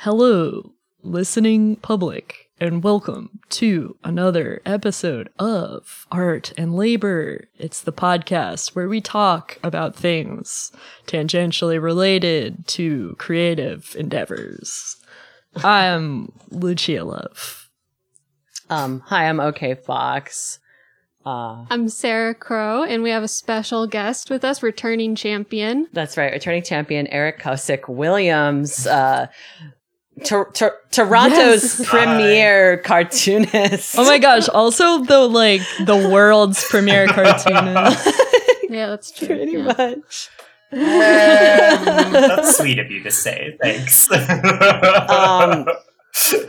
Hello, listening public, and welcome to another episode of Art and Labor. It's the podcast where we talk about things tangentially related to creative endeavors. I'm Lucia Love. Um, hi, I'm OK Fox. Uh, I'm Sarah Crow, and we have a special guest with us, returning champion. that's right, returning champion Eric Kostiuk Williams, uh, Tor- Tor- Toronto's Yes. premier cartoonist. Oh my gosh, also the like the world's premiere cartoonist. Yeah, that's true. Pretty yeah. much. Um, that's sweet of you to say. Thanks. Um,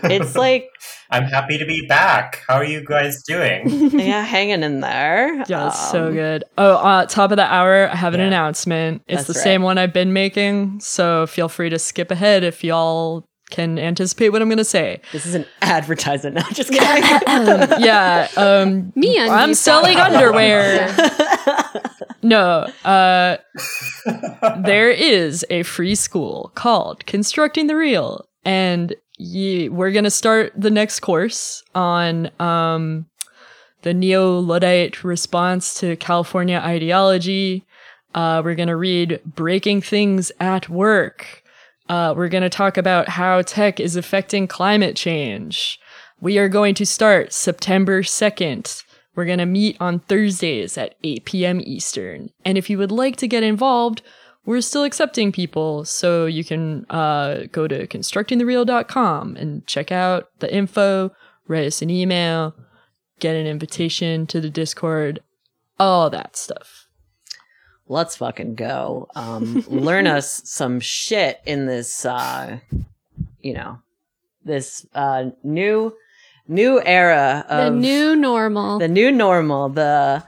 It's like, I'm happy to be back. How are you guys doing? yeah, hanging in there. Yeah, it's so Um, good. Oh, uh, top of the hour, I have an Yeah. announcement. It's the right. same one I've been making, so feel free to skip ahead if y'all can anticipate what I'm going to say. This is an advertisement. No, just kidding. yeah, um, Me and I'm selling underwear. No, uh, there is a free school called Constructing the Real, and ye, we're gonna start the next course on um, the neo Luddite response to California ideology. Uh, we're gonna read "Breaking Things at Work." Uh, we're gonna talk about how tech is affecting climate change. We are going to start September second. We're going to meet on Thursdays at 8 p.m. Eastern. And if you would like to get involved, we're still accepting people. So you can uh, go to constructingthereal.com and check out the info, write us an email, get an invitation to the Discord, all that stuff. Let's fucking go. Um, learn us some shit in this, uh, you know, this uh, new, new era of the new normal. the new normal, the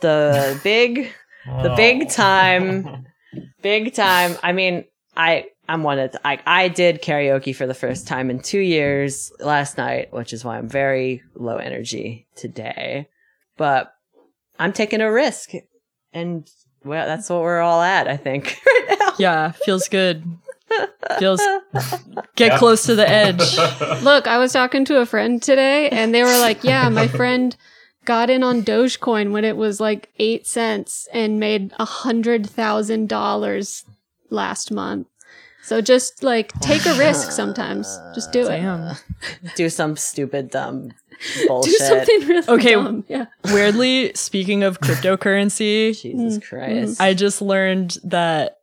the big, the big time, big time. I mean, I I'm one of I I did karaoke for the first time in two years last night, which is why I'm very low energy today. But I'm taking a risk, and well, that's what we're all at. I think right now. Yeah, feels good. Feels get Yep. close to the edge. Look, I was talking to a friend today, and they were like, "Yeah, my friend got in on Dogecoin when it was like eight cents and made a hundred thousand dollars last month." So just like take a risk sometimes. Just do it. Do some stupid dumb Do bullshit. something really Okay. dumb. Yeah. Weirdly, speaking of cryptocurrency, Jesus mm-hmm. Christ! I just learned that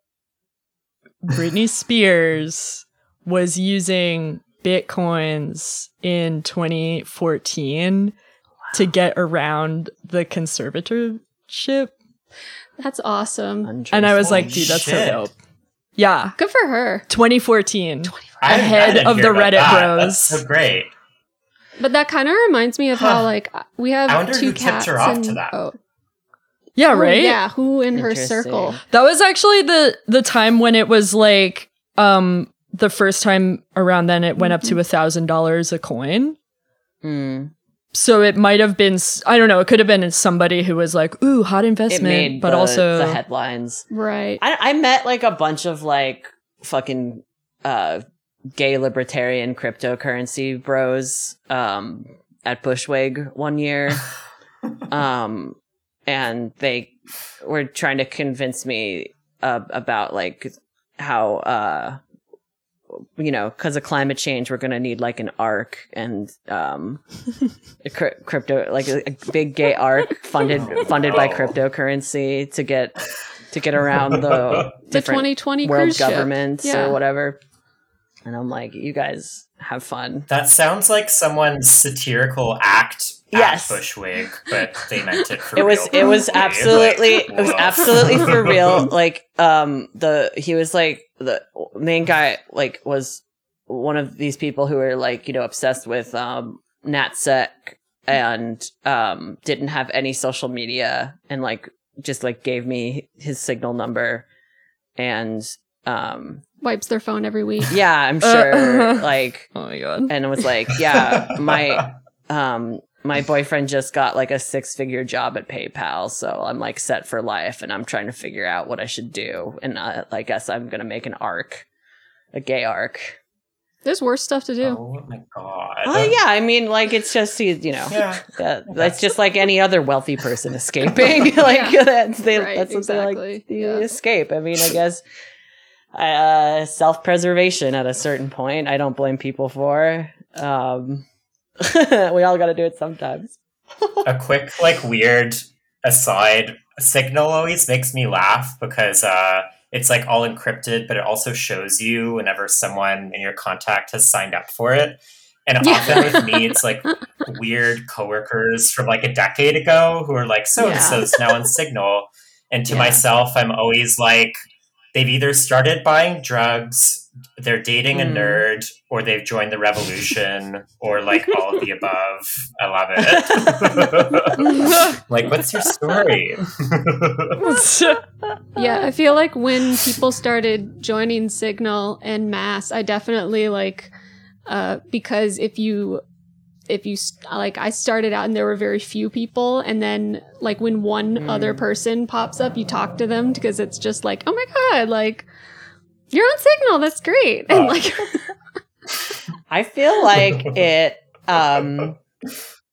Britney Spears was using bitcoins in 2014 to get around the conservatorship. That's awesome. And I was like, dude, that's so dope. Yeah, Good for her. 2014. I- I ahead of the Reddit that. bros. That's so great. But that kind of reminds me of how like we have I wonder two who tipped cats her off and, to that. Oh, Yeah, Oh, right? yeah, who in her circle? That was actually the the time when it was like um the first time around then it went up to a thousand dollars a coin. Hmm. So it might have been i don't know, it could have been somebody who was like, ooh, hot it investment, made but the, also the headlines. Right. I, I met like a bunch of like fucking uh gay libertarian cryptocurrency bros um at Bushwig one year. um and they were trying to convince me uh, about like how uh you know because of climate change we're going to need like an ark and um a cr- crypto like a, a big gay ark funded funded by cryptocurrency to get to get around the the 2020 world cruise governments Yeah. or whatever. And i'm like you guys have fun. That sounds like someone's satirical act Yes. at Bushwig, but they meant it for it was real. it was probably. absolutely Like, it was absolutely for real like um the he was like the main guy like was one of these people who were like you know obsessed with um natsec and um didn't have any social media and like just like gave me his signal number and um Wipes their phone every week. yeah i'm Uh, sure like Oh my god. and it was like, yeah, my um my boyfriend just got like a six figure job at PayPal, so I'm like set for life, and I'm trying to figure out what I should do, and uh, I guess I'm gonna make an ark, a gay ark. There's worse stuff to do. Oh my god. Oh yeah, I mean, like it's just you you know, Yeah. uh, that's just like any other wealthy person escaping. like that's they, Right, that's what they exactly. like to Yeah. escape. I mean, I guess uh, self preservation at a certain point. I don't blame people for. Um, we all got to do it sometimes. a quick like weird aside signal always makes me laugh because uh it's like all encrypted but it also shows you whenever someone in your contact has signed up for it and often with me it's like weird coworkers from like a decade ago who are like so and so's now on signal and to Yeah. myself i'm always like they've either started buying drugs they're dating a Mm. nerd or they've joined the revolution or like all of the above i love it like what's your story Yeah, I feel like when people started joining Signal and Mass, I definitely like uh because if you if you like I started out and there were very few people and then like when one Mm. other person pops up, you talk to them because it's just like, "Oh my god, like you're on Signal. That's great." And Oh. like I feel like it um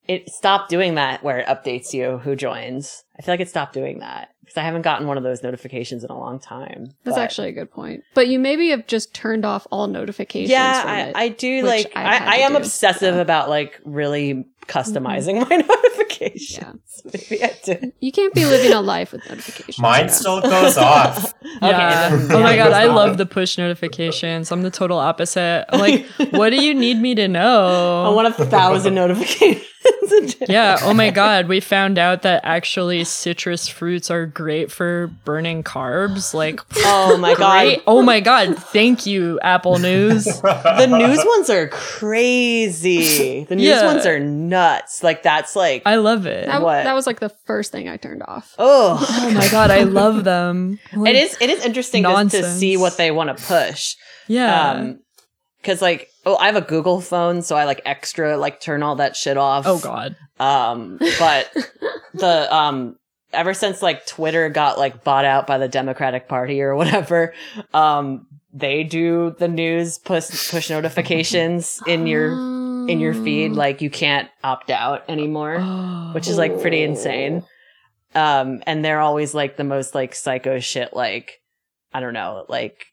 it stopped doing that where it updates you who joins. I feel like it stopped doing that because I haven't gotten one of those notifications in a long time. that's But- actually a good point. But you maybe have just turned off all notifications yeah, from I, it. I do like I've I, I am do, obsessive yeah. about like really customizing my notifications. Maybe I do. you can't be living a life with notifications. mine yeah. still goes off Yeah. then- oh my god, I Stop. love the push notifications. I'm the total opposite. I'm like, what do you need me to know? I want a thousand notifications. A day. yeah. Oh my god, we found out that actually citrus fruits are great for burning carbs. Like, Oh my god. Oh my god. Thank you, Apple News. The news ones are crazy. The news Yeah. ones are nuts. Like that's like I love it. That, What? that was like the first thing I turned off. oh. Oh my god, I love them. It is it is interesting to, to see what they want to push. Yeah. Um cuz like oh I have a Google phone so I like extra like turn all that shit off. oh god. Um but the um ever since like Twitter got like bought out by the Democratic Party or whatever, um they do the news push push notifications in your in your feed like you can't opt out anymore, which is like pretty insane. Um and they're always like the most like psycho shit like I don't know, like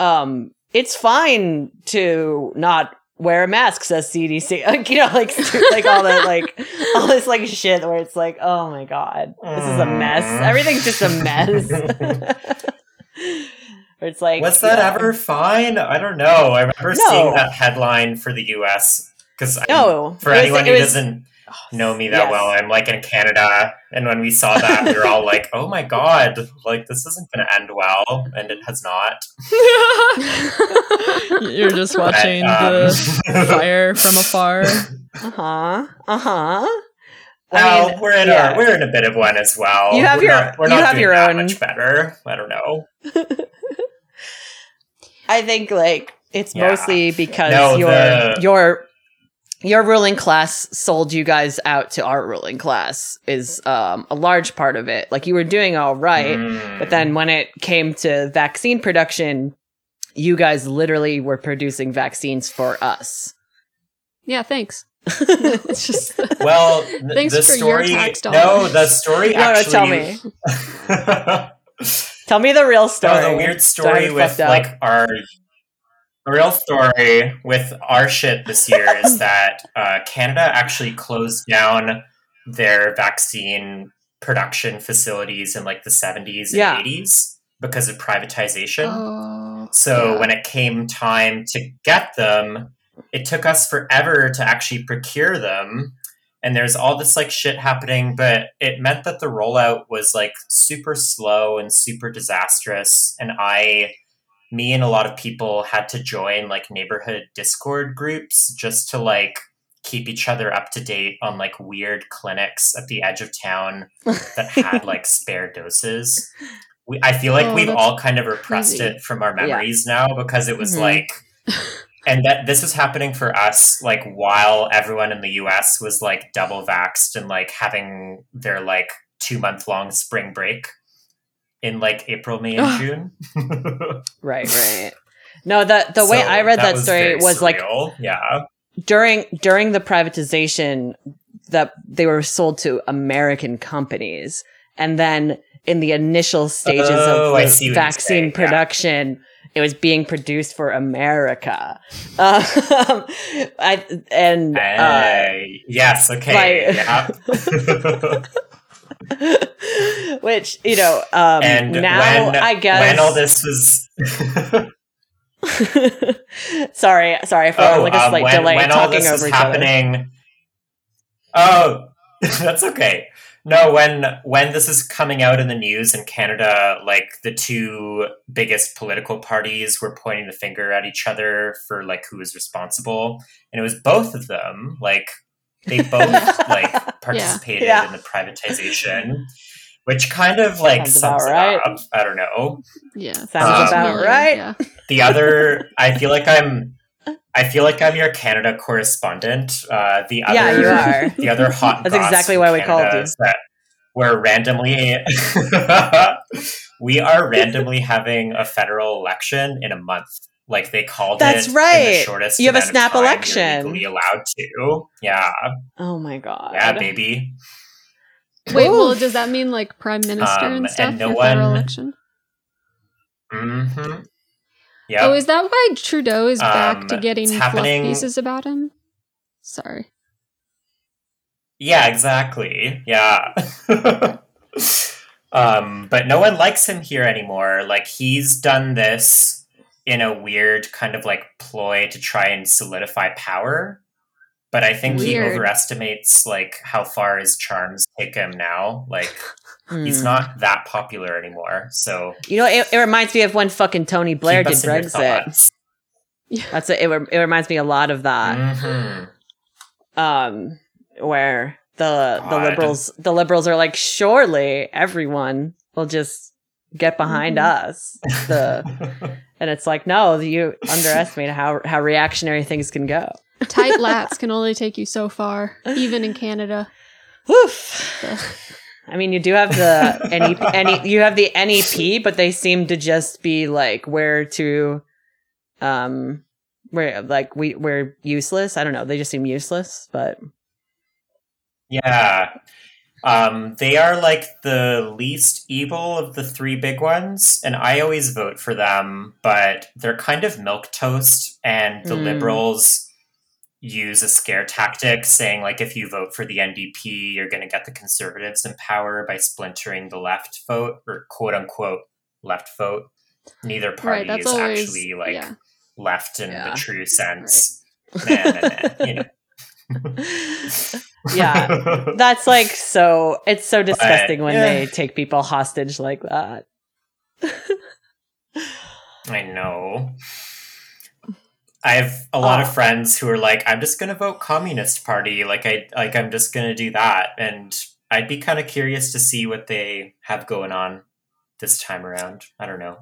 um it's fine to not wear a mask says CDC. Like you know like like all that like all this like shit where it's like, "Oh my god, this is a mess. Mm. Everything's just a mess." It's like was that yeah. ever fine i don't know i remember No. seeing that headline for the us because No. for was- anyone it who was- doesn't know me that Yes. well i'm like in canada and when we saw that we were all like oh my god like this isn't going to end well and it has not You're just watching But, um, the fire from afar. Uh-huh. Uh-huh. well, I mean, we're in yeah. a we're in a bit of one as well. You have we're your- not, we're you not have doing your that own- much better. I don't know. I think like it's Yeah. mostly because No, your the- your your ruling class sold you guys out to our ruling class is um a large part of it. Like you were doing all right, Mm. but then when it came to vaccine production, you guys literally were producing vaccines for us. yeah, thanks. it's just well, th- Thanks the for your story. tax no, the story No, no, tell me. Tell me the real story. That was a weird story have with like our the real story with our shit this year is that uh, Canada actually closed down their vaccine production facilities in like the 70s and Yeah. 80s because of privatization. oh, So yeah. when it came time to get them, it took us forever to actually procure them. And there's all this like shit happening, but it meant that the rollout was like super slow and super disastrous. And I, me and a lot of people had to join like neighborhood Discord groups just to like keep each other up to date on like weird clinics at the edge of town that had like spare doses. We, I feel like Oh, we've all kind of repressed crazy. it from our memories now because it was Mhm. like, and that this was happening for us like while everyone in the US was like double vaxxed and like having their like two month long spring break in like April, May, and June. Right, right. No, the the way I read that, was story was like surreal. yeah. during during the privatization that they were sold to American companies, and then in the initial stages Oh, of see the what you're vaccine saying, yeah. production, it was being produced for America. Um, I, and uh, yes, okay. by- yeah. which you know um, and now when, I guess when all this was sorry, sorry for oh, like a um, slight when, delay when all talking this over each other. happening. Oh that's okay. No when when this is coming out in the news in canada like the two biggest political parties were pointing the finger at each other for like who was responsible. And it was both of them like they both like participated Yeah. in the privatization which kind of like Sounds about sums it right. up i don't know Yeah. Sounds Um, about Really, right. Yeah. the other i feel like i'm i feel like i'm your canada correspondent uh the other Yeah, you are. the other hot That's exactly why we Canada called you. that we're randomly we are randomly having a federal election in a month like they called That's it in right. the shortest You have a snap time you're election. legally allowed to yeah Oh my god. yeah baby Wait, well, does that mean like prime minister Um, and stuff and no for federal one- election? mm-hmm yeah Oh, is that why Trudeau is back to Um, getting it's fluff happening- pieces about him? Sorry. Yeah, exactly. Yeah. um, but no one likes him here anymore. Like he's done this in a weird kind of like ploy to try and solidify power. But I think he overestimates like how far his charms take him now. Like he's Hmm. not that popular anymore. So You know, it, it reminds me of when fucking Tony Blair did Brexit. That's it. It, it reminds me a lot of that. Mhm. Um, where the the liberals the liberals are like, surely everyone will just get behind Mhm. us. The and it's like, no, you underestimate how how reactionary things can go. Tight lats can only take you so far, even in Canada. Woof. I mean, you do have the NDP, any you have the NDP, but they seem to just be like where to, um, where like we we're useless. I don't know. They just seem useless, but Yeah. Um, they are like the least evil of the three big ones, and I always vote for them, but they're kind of milk toast, and the Mm. liberals use a scare tactic saying like if you vote for the NDP, you're gonna get the conservatives in power by splintering the left vote or quote unquote left vote. Neither party Right, is always actually like yeah. left in Yeah. the true sense. Man, you know. yeah, that's like so. It's so disgusting when yeah. they take people hostage like that. I know. I have a lot Oh. of friends who are like, I'm just gonna vote Communist Party. Like I like I'm just gonna do that. And I'd be kind of curious to see what they have going on this time around. I don't know.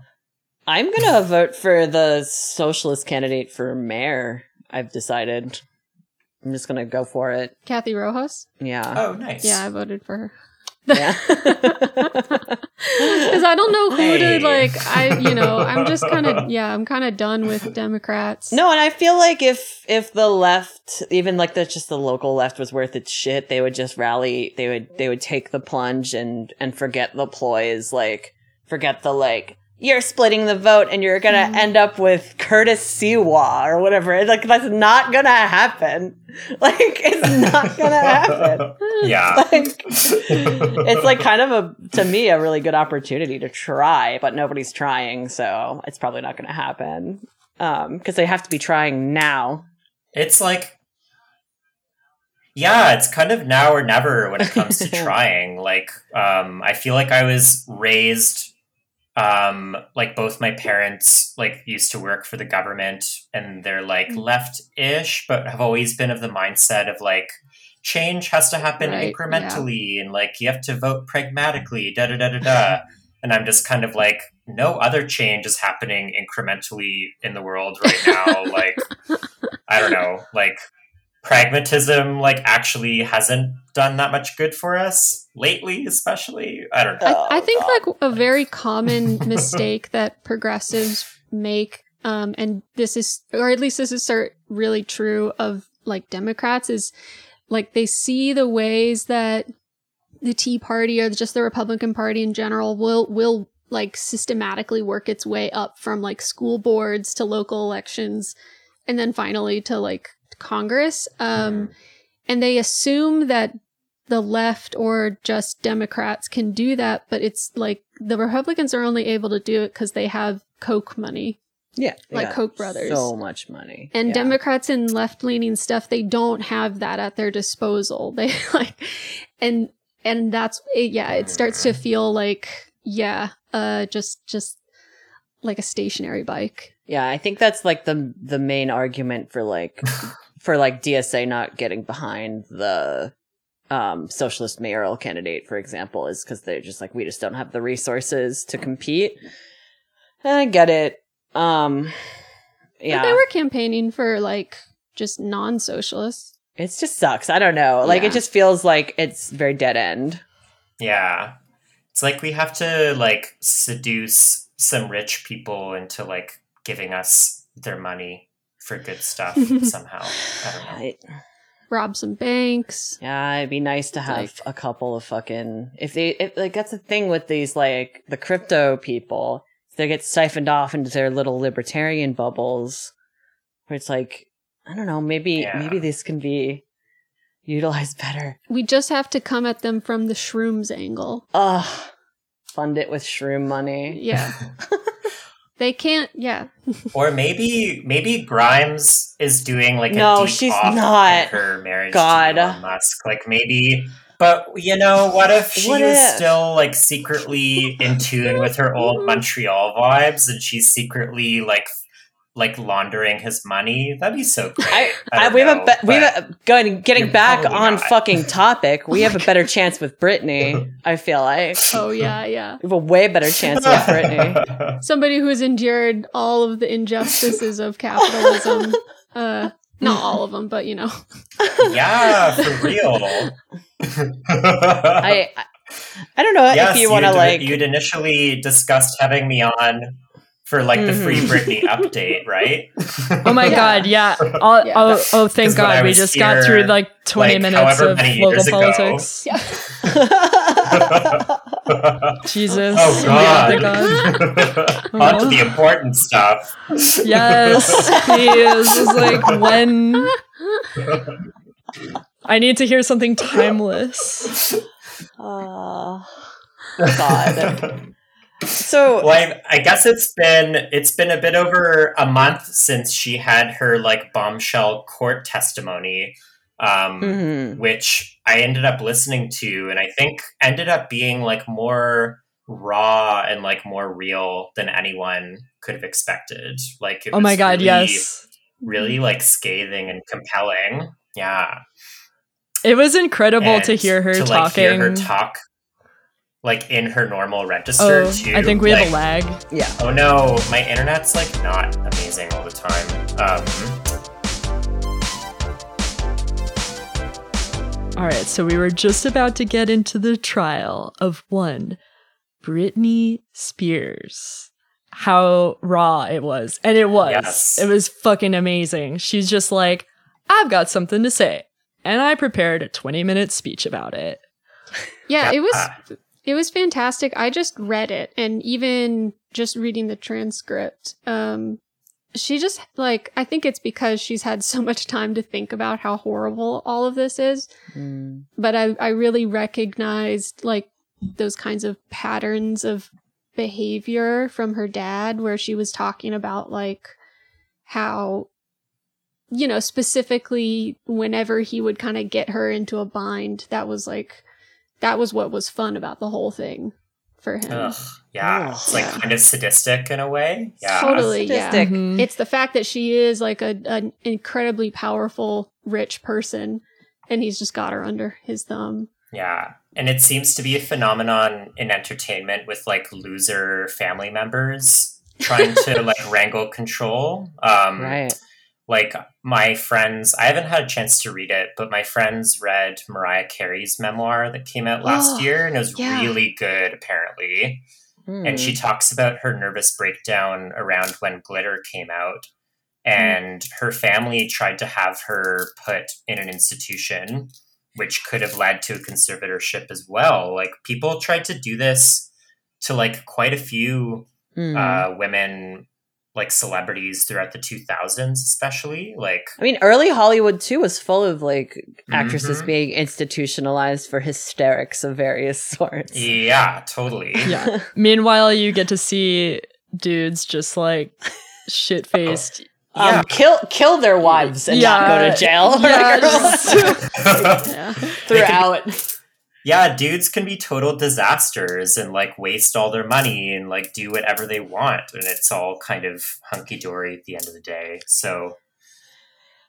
I'm gonna vote for the socialist candidate for mayor. I've decided. I'm just gonna go for it. Cathy Rojas. Yeah. Oh, nice. Yeah, I voted for her. Yeah. Because I don't know who Hey. to like. I, you know, I'm just kind of, yeah, I'm kind of done with Democrats. No, and I feel like if if the left, even like the just the local left was worth its shit, they would just rally. They would they would take the plunge and and forget the ploys, like forget the like you're splitting the vote and you're gonna Mhm. end up with Curtis Sliwa or whatever. Like that's not gonna happen. Like it's not gonna happen. yeah. Like it's like kind of a to me a really good opportunity to try, but nobody's trying, so it's probably not going to happen. Um, because they have to be trying now. It's like Yeah, it's kind of now or never when it comes to trying. Like, um, I feel like I was raised um like both my parents like used to work for the government and they're like Mm. left-ish but have always been of the mindset of like change has to happen Right, incrementally and like you have to vote pragmatically da da da da da. And i'm just kind of like no other change is happening incrementally in the world right now. Like i don't know like pragmatism like actually hasn't done that much good for us lately especially? I don't know. I, I think Oh, like a very common mistake that progressives make um, and this is, or at least this is cert- really true of like Democrats, is like they see the ways that the Tea Party or just the Republican Party in general will will like systematically work its way up from like school boards to local elections, and then finally to like Congress. Um, and they assume that the left or just Democrats can do that, but it's like the Republicans are only able to do it because they have Koch money. Yeah, Like Koch brothers. So much money, And Yeah. Democrats and left leaning stuff, they don't have that at their disposal. They like, and, and that's, it, yeah, it starts to feel like, yeah, uh, just, just like a stationary bike. Yeah, I think that's like the the main argument for like for like DSA not getting behind the um socialist mayoral candidate, for example, is because they're just like we just don't have the resources to compete. And I get it. Um yeah. But they were campaigning for like just non socialists. it just sucks. I don't know. Like Yeah. it just feels like it's very dead end. Yeah. It's like we have to like seduce some rich people into like giving us their money for good stuff somehow. I don't know. I- Rob some banks. Yeah, it'd be nice to have Like- a couple of fucking if they if like that's the thing with these like the crypto people. They get siphoned off into their little libertarian bubbles where it's like I don't know, maybe Yeah. maybe this can be utilized better. We just have to come at them from the shrooms angle. Ugh. Fund it with shroom money. Yeah. they can't, yeah. Or maybe maybe Grimes is doing like a No, deep she's off not. her marriage God. to Elon Musk. Like maybe but you know, what if she What was if? still like secretly in tune with her old mm. Montreal vibes and she's secretly like like laundering his money? That'd be so great. I, I I, don't we have know, a be- we have a, going getting back on not. fucking topic. We have a better chance with Britney. I feel like Oh, yeah, yeah. we have a way better chance with Britney. Somebody who has endured all of the injustices of capitalism. Uh, not all of them, but you know. yeah, for real. I, I I don't know yes, if you want to like you'd initially discussed having me on for like the free Mhm. Britney update, right? Oh my Yeah. god, yeah. All, Yeah. Oh, oh, thank 'Cause when I God. We was just got through like 20 like, minutes of local years ago. politics. Jesus. oh Yeah, god. thank On to the important stuff. Yes, please. It's like when I need to hear something timeless. oh God. So Well, I, I guess it's been it's been a bit over a month since she had her like bombshell court testimony, um, mhm. which I ended up listening to, and I think ended up being like more raw and like more real than anyone could have expected. Like, it Oh my god, really, yes. really like scathing and compelling. Yeah, It was incredible And to hear her to, talking. like, hear her talk, like in her normal register oh, too. I think we like, have a lag. yeah. Oh no, my internet's like not amazing all the time. Um, All right, so we were just about to get into the trial of one Britney Spears. How raw it was. And it was. Yes. It was fucking amazing. She's just like, I've got something to say. And I prepared a 20 minute speech about it. Yeah, it was ah, it was fantastic. I just read it and even just reading the transcript, um she just like I think it's because she's had so much time to think about how horrible all of this is, Mm. but I I really recognized like those kinds of patterns of behavior from her dad where she was talking about like how you know specifically whenever he would kind of get her into a bind that was like that was what was fun about the whole thing for him ugh, yeah, Ugh. it's like Yeah. kind of sadistic in a way. Yeah, Totally. yeah. Sadistic. Mhm. it's the fact that she is like a an incredibly powerful rich person and he's just got her under his thumb yeah, and it seems to be a phenomenon in entertainment with like loser family members trying to like wrangle control. Um, Right. Like my friends i haven't had a chance to read it but my friends read mariah carey's memoir that came out last Oh, year and it was yeah. really good apparently and she talks about her nervous breakdown around when Glitter came out. And her family tried to have her put in an institution, which could have led to a conservatorship as well. Like people tried to do this to like quite a few Hmm. uh, women, like celebrities throughout the 2000s, especially. Like, I mean, early Hollywood too was full of like actresses Mhm. being institutionalized for hysterics of various sorts. yeah, totally. Yeah. Meanwhile, you get to see dudes just like shit faced. Um, Yeah. kill kill their wives and not go to jail Yeah, just- Yeah. throughout. Yeah, dudes can be total disasters and like waste all their money and like do whatever they want. And it's all kind of hunky dory at the end of the day. So,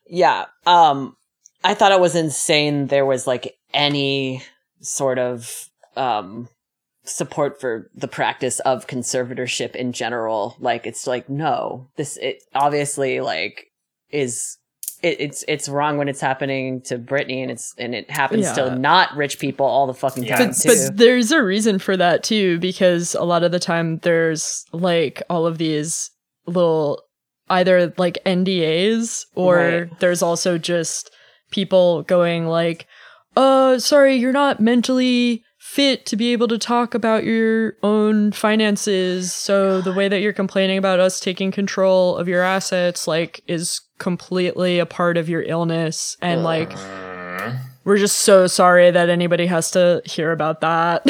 Yeah. Um I thought it was insane there was like any sort of um support for the practice of conservatorship in general. Like it's like no, this it obviously like is it, it's it's wrong when it's happening to Britney and it's and it happens Yeah. to not rich people all the fucking Yeah. time but, too. but there's a reason for that too, because a lot of the time there's like all of these little either like NDAs or Right. there's also just people going like, uh, sorry, you're not mentally fit to be able to talk about your own finances. So the way that you're complaining about us taking control of your assets, like, is completely a part of your illness. And like, we're just so sorry that anybody has to hear about that.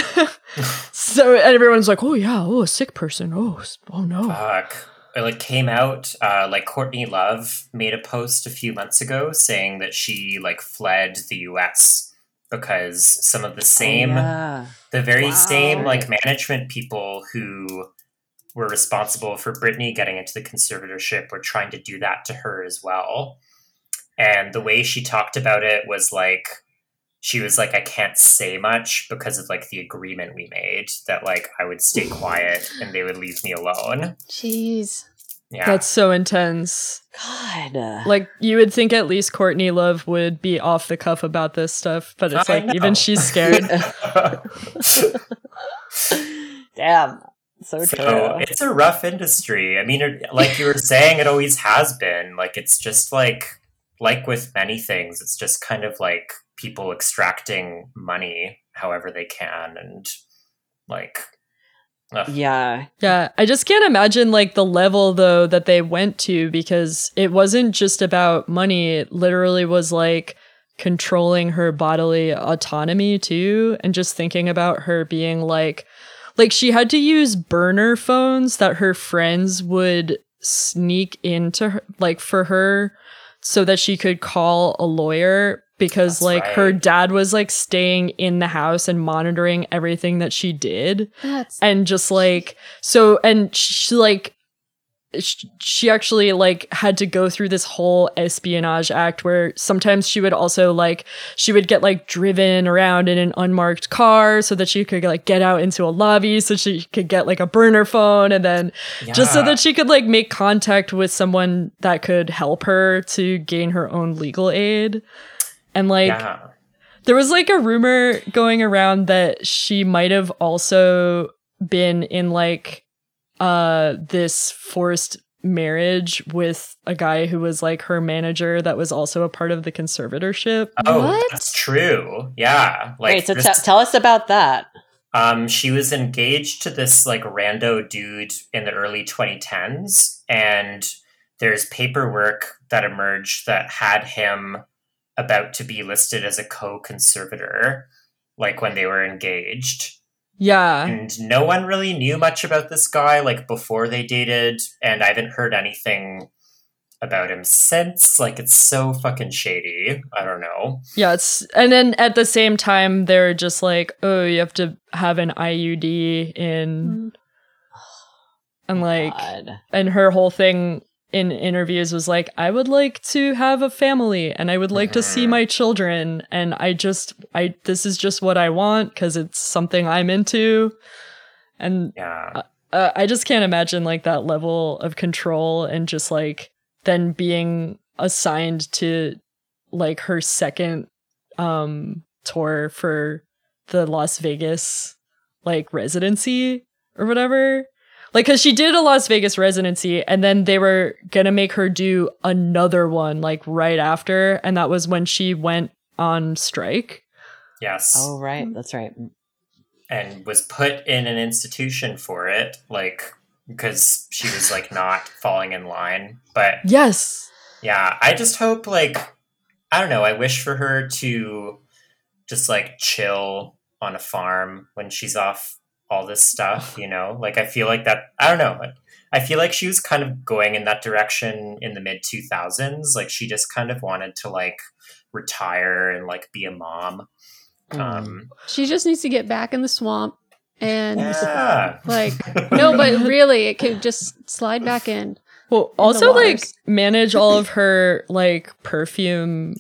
so and everyone's like, oh yeah, oh a sick person, oh oh no. fuck. It like came out, uh, like Courtney Love made a post a few months ago saying that she like fled the US because some of the oh, same Oh, yeah. the very Wow. same like management people who were responsible for Britney getting into the conservatorship were trying to do that to her as well. And the way she talked about it was like she was like, I can't say much because of like the agreement we made that like I would stay quiet and they would leave me alone. Jeez. Yeah. That's so intense. God. Like you would think at least Courtney Love would be off the cuff about this stuff, but it's I like even she's scared. Damn. So, So true. it's a rough industry. I mean, it, like you were saying, it always has been. Like it's just like like with many things, it's just kind of like people extracting money however they can, and like ugh. yeah. Yeah, I just can't imagine like the level though that they went to because it wasn't just about money. It literally was like controlling her bodily autonomy too and just thinking about her being like like she had to use burner phones that her friends would sneak into her like for her so that she could call a lawyer because That's like her dad was like staying in the house and monitoring everything that she did. That's and just like so and she like she actually like had to go through this whole espionage act where sometimes she would also like she would get like driven around in an unmarked car so that she could like get out into a lobby so she could get like a burner phone and then just so that she could like make contact with someone that could help her to gain her own legal aid and like yeah. there was like a rumor going around that she might have also been in like uh this forced marriage with a guy who was like her manager that was also a part of the conservatorship. Oh, What? that's true. Yeah. Like Wait, so this- t- tell us about that. Um, she was engaged to this like rando dude in the early 2010s, and there's paperwork that emerged that had him about to be listed as a co-conservator, like when they were engaged. Yeah. And no one really knew much about this guy like before they dated, and I haven't heard anything about him since. Like it's so fucking shady. I don't know. Yeah, it's and then at the same time they're just like, "Oh, you have to have an IUD in mm. and like God. and her whole thing in interviews was like i would like to have a family and i would like to see my children and i just i this is just what i want because it's something i'm into and Yeah. uh, i just can't imagine like that level of control and just like then being assigned to like her second um tour for the las vegas like residency or whatever. Like, cause she did a Las Vegas residency and then they were gonna make her do another one like right after. And that was when she went on strike. Yes. Oh right, that's right. and was put in an institution for it, like because she was like not falling in line. But Yes. yeah, I just hope like I don't know, I wish for her to just like chill on a farm when she's off all this stuff, you know? Like I feel like that I don't know. I feel like she was kind of going in that direction in the mid 2000s. Like she just kind of wanted to like retire and like be a mom. Mm. Um She just needs to get back in the swamp and yeah. like no, but really, it could just slide back in. Well, also like manage all of her like perfume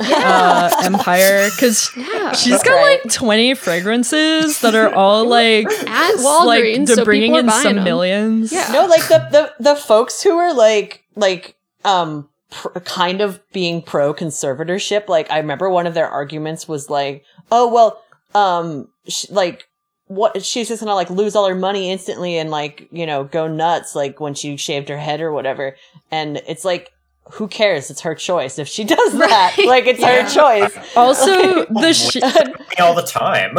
uh, empire because Yeah, she's got Right. like 20 fragrances that are all like at like Walgreens, they're so bringing people are in buying some them. millions. Yeah. No, like the the the folks who are like like um pr- kind of being pro conservatorship. Like I remember one of their arguments was like, "Oh well, um, sh- like." What she's just gonna like lose all her money instantly and like you know go nuts like when she shaved her head or whatever and it's like who cares it's her choice if she does that Right. like it's Yeah. her choice Also, the sh- all the time.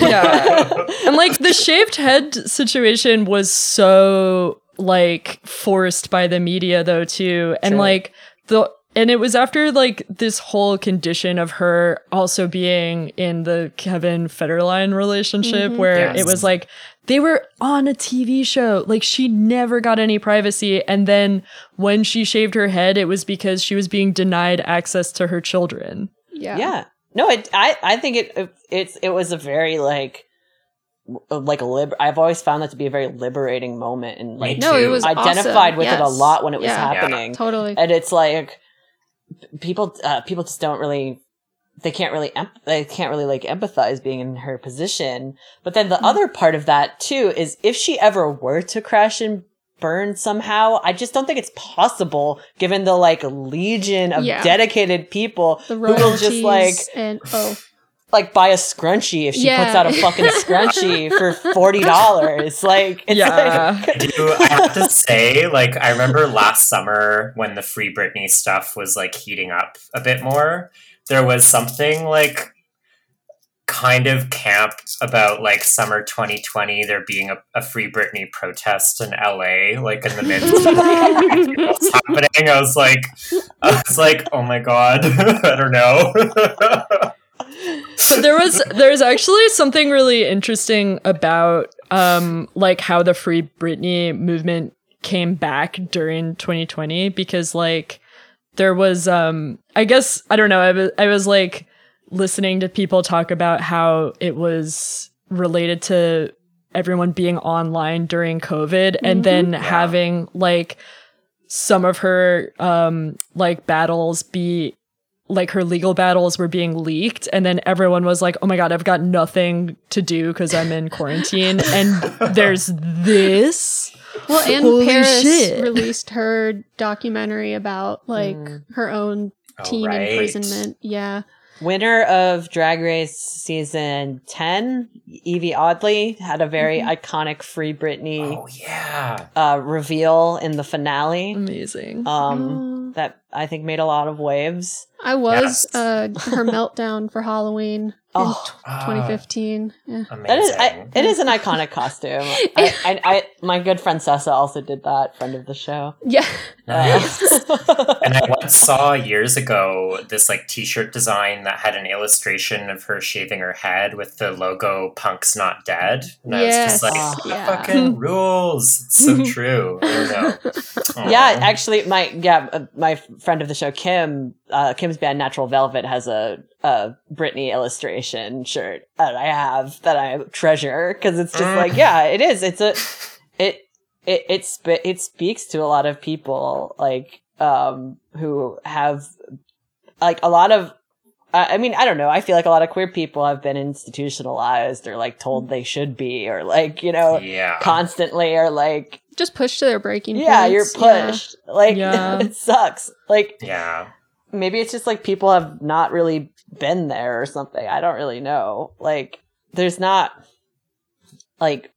Yeah. and like the shaved head situation was so like forced by the media though too and True. like the and it was after like this whole condition of her also being in the Kevin Federline relationship Mhm. where Yes. it was like they were on a TV show like she never got any privacy and then when she shaved her head it was because she was being denied access to her children Yeah. yeah no it i i think it it's it was a very like like a lib i've always found that to be a very liberating moment and like No, it was identified awesome. with it a lot when it was Yeah. happening Totally. and it's like people uh people just don't really they can't really em- they can't really like empathize being in her position but then the other part of that too is if she ever were to crash and burn somehow i just don't think it's possible given the like legion of Yeah. dedicated people The who will just like and oh like buy a scrunchie if she Yeah. puts out a fucking scrunchie for forty dollars. Like it's Yeah. like I do I have to say, like, I remember last summer when the Free Britney stuff was like heating up a bit more. There was something like kind of camped about like summer 2020 there being a, a Free Britney protest in LA, like in the midst of what's happening. I was like, I was like, oh my god, I don't know. but there was there's actually something really interesting about um like how the free Britney movement came back during 2020 because like there was um I guess I don't know I was I was like listening to people talk about how it was related to everyone being online during covid and then having like some of her um like battles be like her legal battles were being leaked and then everyone was like oh my god i've got nothing to do because i'm in quarantine. And there's this Well, and Holy Paris shit. released her documentary about like Mm. her own Oh, teen right. imprisonment. Yeah. winner of Drag Race season ten, Evie Oddly had a very iconic Free Britney oh yeah. uh, reveal in the finale. amazing Um, Oh. that I think made a lot of waves. I was Yes. uh her meltdown for Halloween Oh, in 2015. Yeah. Amazing. That is, I, it is an iconic costume. I, I, I, my good friend Sessa also did that. Friend of the show. Yeah. Nice. Uh, And I once saw years ago this like T-shirt design that had an illustration of her shaving her head with the logo "Punk's Not Dead," and I was just like, Oh. Yeah. "Fucking rules!" It's so true. I don't know. yeah, Aw. actually, my yeah, uh, my friend of the show, Kim, uh, Kim's band Natural Velvet has a a Britney illustration shirt that I have that I treasure because it's just Mm. like yeah, it is. It's a it it it sp- it speaks to a lot of people like um who have like a lot of I I mean, I don't know. I feel like a lot of queer people have been institutionalized or like told they should be or like, you know, yeah. constantly or like Just pushed to their breaking yeah, you're points. Yeah. pushed. Like Yeah. it sucks. Like yeah. Maybe it's just like people have not really been there or something. I don't really know. Like there's not like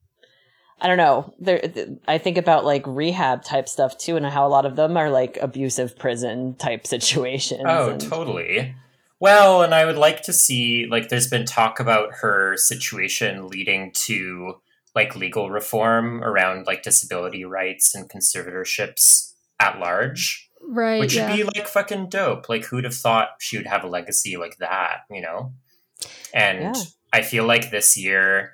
I don't know. There, I think about like rehab type stuff too, and how a lot of them are like abusive prison type situations. Oh, and- totally. Well, and I would like to see like there's been talk about her situation leading to like legal reform around like disability rights and conservatorships at large, Right. which yeah. would be like fucking dope. Like who'd have thought she would have a legacy like that, you know? And Yeah. I feel like this year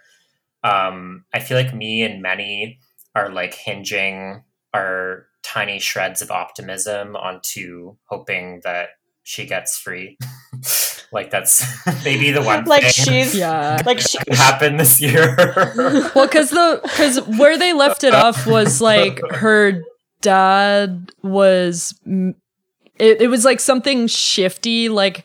um I feel like me and many are like hinging our tiny shreds of optimism onto hoping that she gets free. like that's maybe the one like thing she's Yeah. like she, happened this year. Well, because the because where they left it off was like her dad was. It, it was like something shifty, like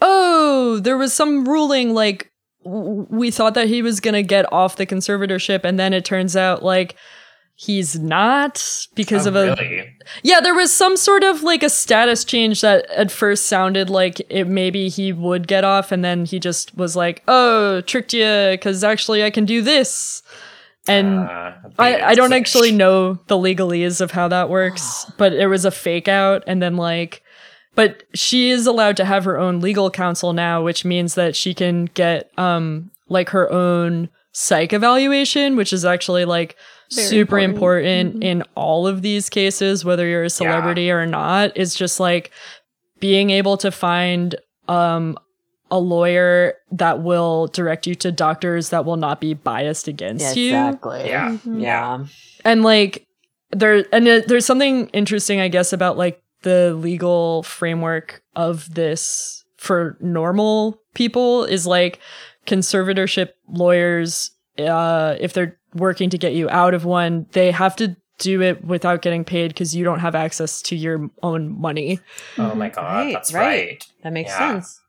oh, there was some ruling like w- we thought that he was gonna get off the conservatorship, and then it turns out like he's not because Oh, of a really? yeah, there was some sort of like a status change that at first sounded like it maybe he would get off, and then he just was like, "Oh, tricked you," because actually I can do this, and Uh, I I don't actually know the legalese of how that works, but it was a fake out, and then like. But she is allowed to have her own legal counsel now, which means that she can get um like her own psych evaluation, which is actually like Very super important. important, Mhm. in all of these cases, whether you're a celebrity or not. It's just like being able to find um a lawyer that will direct you to doctors that will not be biased against yeah, you exactly. Yeah. Mhm. Yeah. and like there and it, there's something interesting i guess about like the legal framework of this for normal people is like conservatorship lawyers uh if they're working to get you out of one they have to do it without getting paid because you don't have access to your own money Oh my god, Right, that's right. right. That makes Yeah. sense.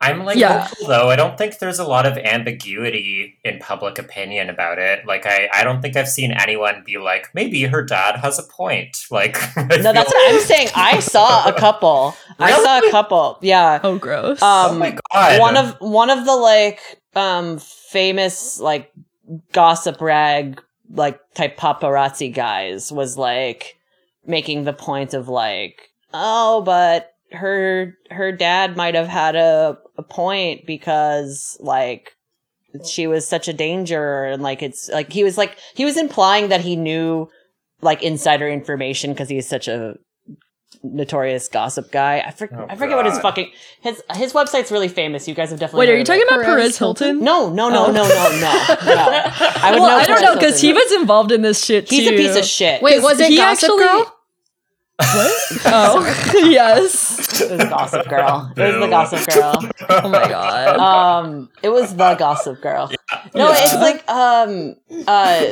I'm like Yeah. hopeful though. I don't think there's a lot of ambiguity in public opinion about it. Like I, I don't think I've seen anyone be like, maybe her dad has a point. Like I No, feel that's what I'm saying. I saw a couple. I saw a couple. Yeah. oh gross Um, Oh my god. one of one of the like um famous like gossip rag like type paparazzi guys was like making the point of like oh but her her dad might have had a, a point because like she was such a danger and like it's like he was like he was implying that he knew like insider information because he's such a notorious gossip guy. I, for- Oh, I forget what his fucking his his website's really famous. You guys have definitely wait are you talking about Perez perez hilton No, no, no, Oh. no, no, no, no. I would well, know I don't Perez know because he was involved in this shit He's a piece of shit. Wait, was it he Gossip actually- Girl? What? Oh, yes. it was Gossip Girl. It was the Gossip Girl. Oh my god. Um, it was the Gossip Girl. No, Yeah. it's like um uh,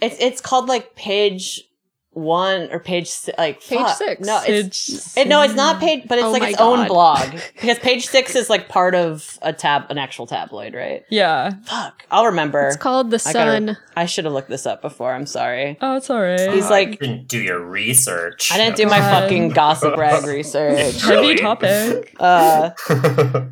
it's it's called like page one or page like Page fuck. six. No, it's It's- it, no, it's not page, but it's Oh like my its own blog because page six is like part of a tab, an actual tabloid, right? yeah. Fuck, I'll remember. It's called The I gotta- Sun. I should have looked this up before. I'm sorry. Oh, it's alright. He's God, like- you didn't do your research. I didn't do my God. fucking gossip rag research. Heavy Really? topic. Uh,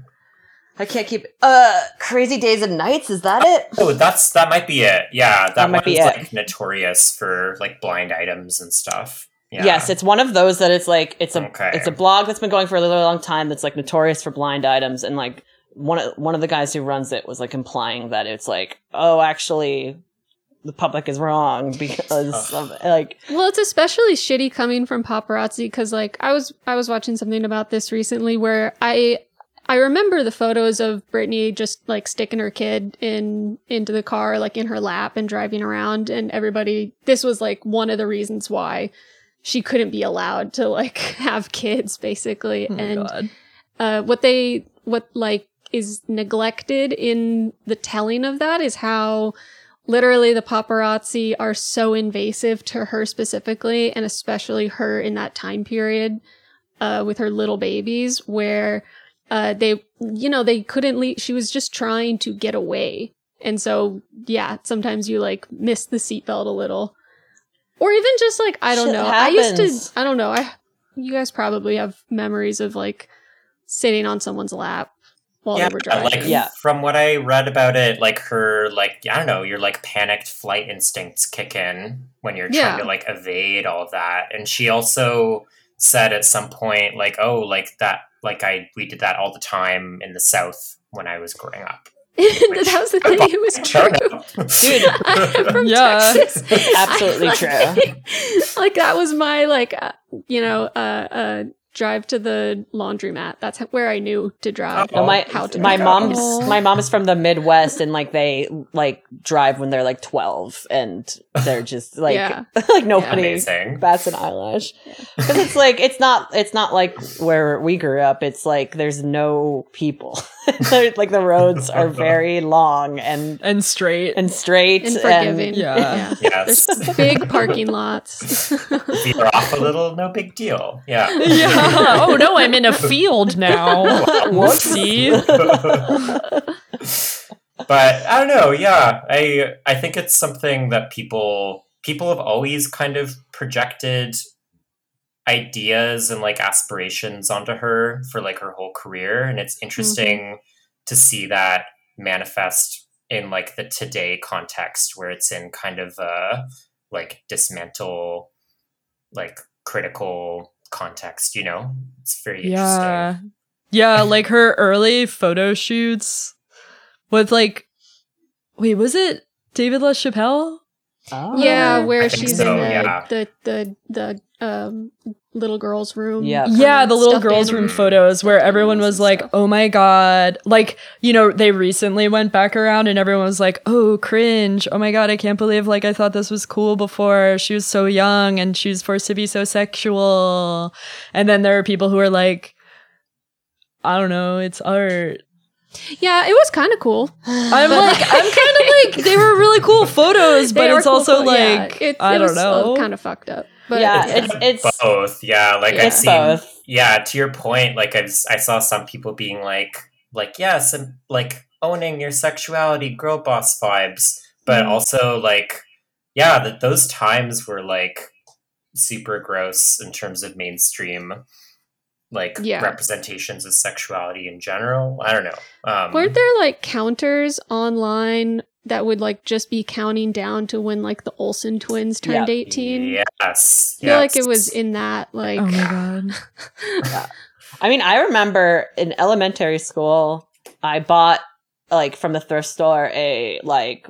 I can't keep. Uh, Crazy Days and Nights. Is that it? oh, that's that might be it. Yeah, that, That might be one's it. notorious for like blind items and stuff. Yeah. Yes, it's one of those that it's like it's a Okay. it's a blog that's been going for a really long time. That's like notorious for blind items, and like one of one of the guys who runs it was like implying that it's like, oh, actually, the public is wrong because of, like Well, it's especially shitty coming from paparazzi because, like, I was I was watching something about this recently where I I remember the photos of Britney just like sticking her kid in into the car, like in her lap and driving around, and everybody. This was like one of the reasons why she couldn't be allowed to like have kids, basically. Oh and uh, what they what like is neglected in the telling of that is how literally the paparazzi are so invasive to her specifically and especially her in that time period uh, with her little babies where uh, they you know they couldn't leave she was just trying to get away and so yeah sometimes you like miss the seatbelt a little or even just like i don't Shit know i used to i don't know i you guys probably have memories of like sitting on someone's lap while yeah, they were driving. like Yeah. from what I read about it, like her, like I don't know, your like panicked flight instincts kick in when you're trying Yeah. to like evade all of that. And she also said at some point, like, oh, like that, like I we did that all the time in the South when I was growing up. that was the thing. It was true. Dude, I'm from Yeah. Texas. Absolutely like, true. like that was my like uh, you know uh uh drive to the laundromat. That's where I knew to drive. Oh, my how to my mom's Aw. my mom's from the Midwest, and like they like drive when they're like twelve, and they're just like Yeah. like nobody Amazing. bats an eyelash because it's like it's not it's not like where we grew up. It's like there's no people. Like the roads are very long and and straight. and straight and forgiving. Yeah. Yes. There's big parking lots. Veer off a little, no big deal. Yeah. yeah. Uh-huh. Oh no, I'm in a field now. Whoopsie. but I don't know. Yeah, I I think it's something that people people have always kind of projected ideas and like aspirations onto her for like her whole career, and it's interesting mm-hmm. to see that manifest in like the today context where it's in kind of a like dismantle like critical context you know it's very Yeah. interesting Yeah, like her early photo shoots with like wait, was it David LaChapelle? Oh. yeah, where I she's so, in the, yeah. the the the um little girl's room. Yeah. Yeah, the little stuffed girls' room photos where everyone was like, stuff. "Oh my god!" Like you know, they recently went back around and everyone was like, "Oh, cringe! Oh my god, I can't believe like I thought this was cool before. She was so young and she was forced to be so sexual." And then there are people who are like, "I don't know, it's art." Yeah, it was kind of cool. I'm like, I'm kind of like, they were really cool photos, but it's cool also pho- yeah, like, it, I it don't was, know. kind of fucked up. But yeah, yeah. it's it's both yeah like i've seen both. yeah to your point like I've, i saw some people being like like yes and like owning your sexuality girl boss vibes but Mhm. also like yeah that those times were like super gross in terms of mainstream like Yeah. representations of sexuality in general i don't know um Weren't there like counters online that would like just be counting down to when like the Olsen twins turned Yeah. 18? yes I feel like it was in that like oh my god. I mean, I remember in elementary school, I bought like from the thrift store a like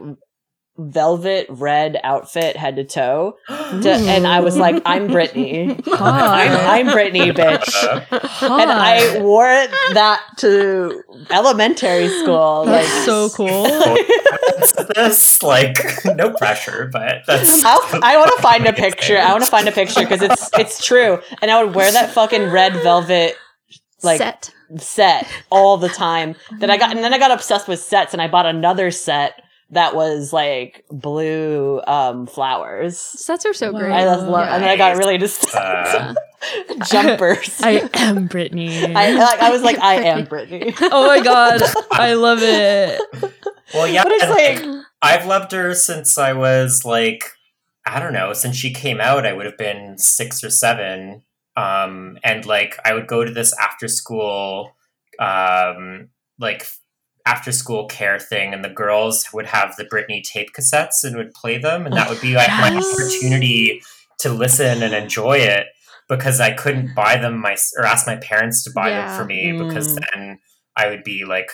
velvet red outfit head to toe, to, and I was like, "I'm Britney, I'm, I'm Britney, bitch." Hot. And I wore it that to elementary school. That's like, so cool. this like no pressure but that's I'll, I want to find a picture. I want to find a picture because it's it's true. And I would wear that fucking red velvet like set. set all the time. Then I got and then I got obsessed with sets and I bought another set that was like blue um flowers. Sets are so great. I just love and then I got really into Uh, jumpers. I, I am Britney. like I was like I am Britney. oh my god, I love it. well yeah But it's like I've loved her since I was like, I don't know, since she came out, I would have been six or seven. Um, and like, I would go to this after school, um, like after school care thing, and the girls would have the Britney tape cassettes and would play them, and that would be like my opportunity to listen and enjoy it because I couldn't buy them my or ask my parents to buy Yeah. them for me because Mm. then I would be like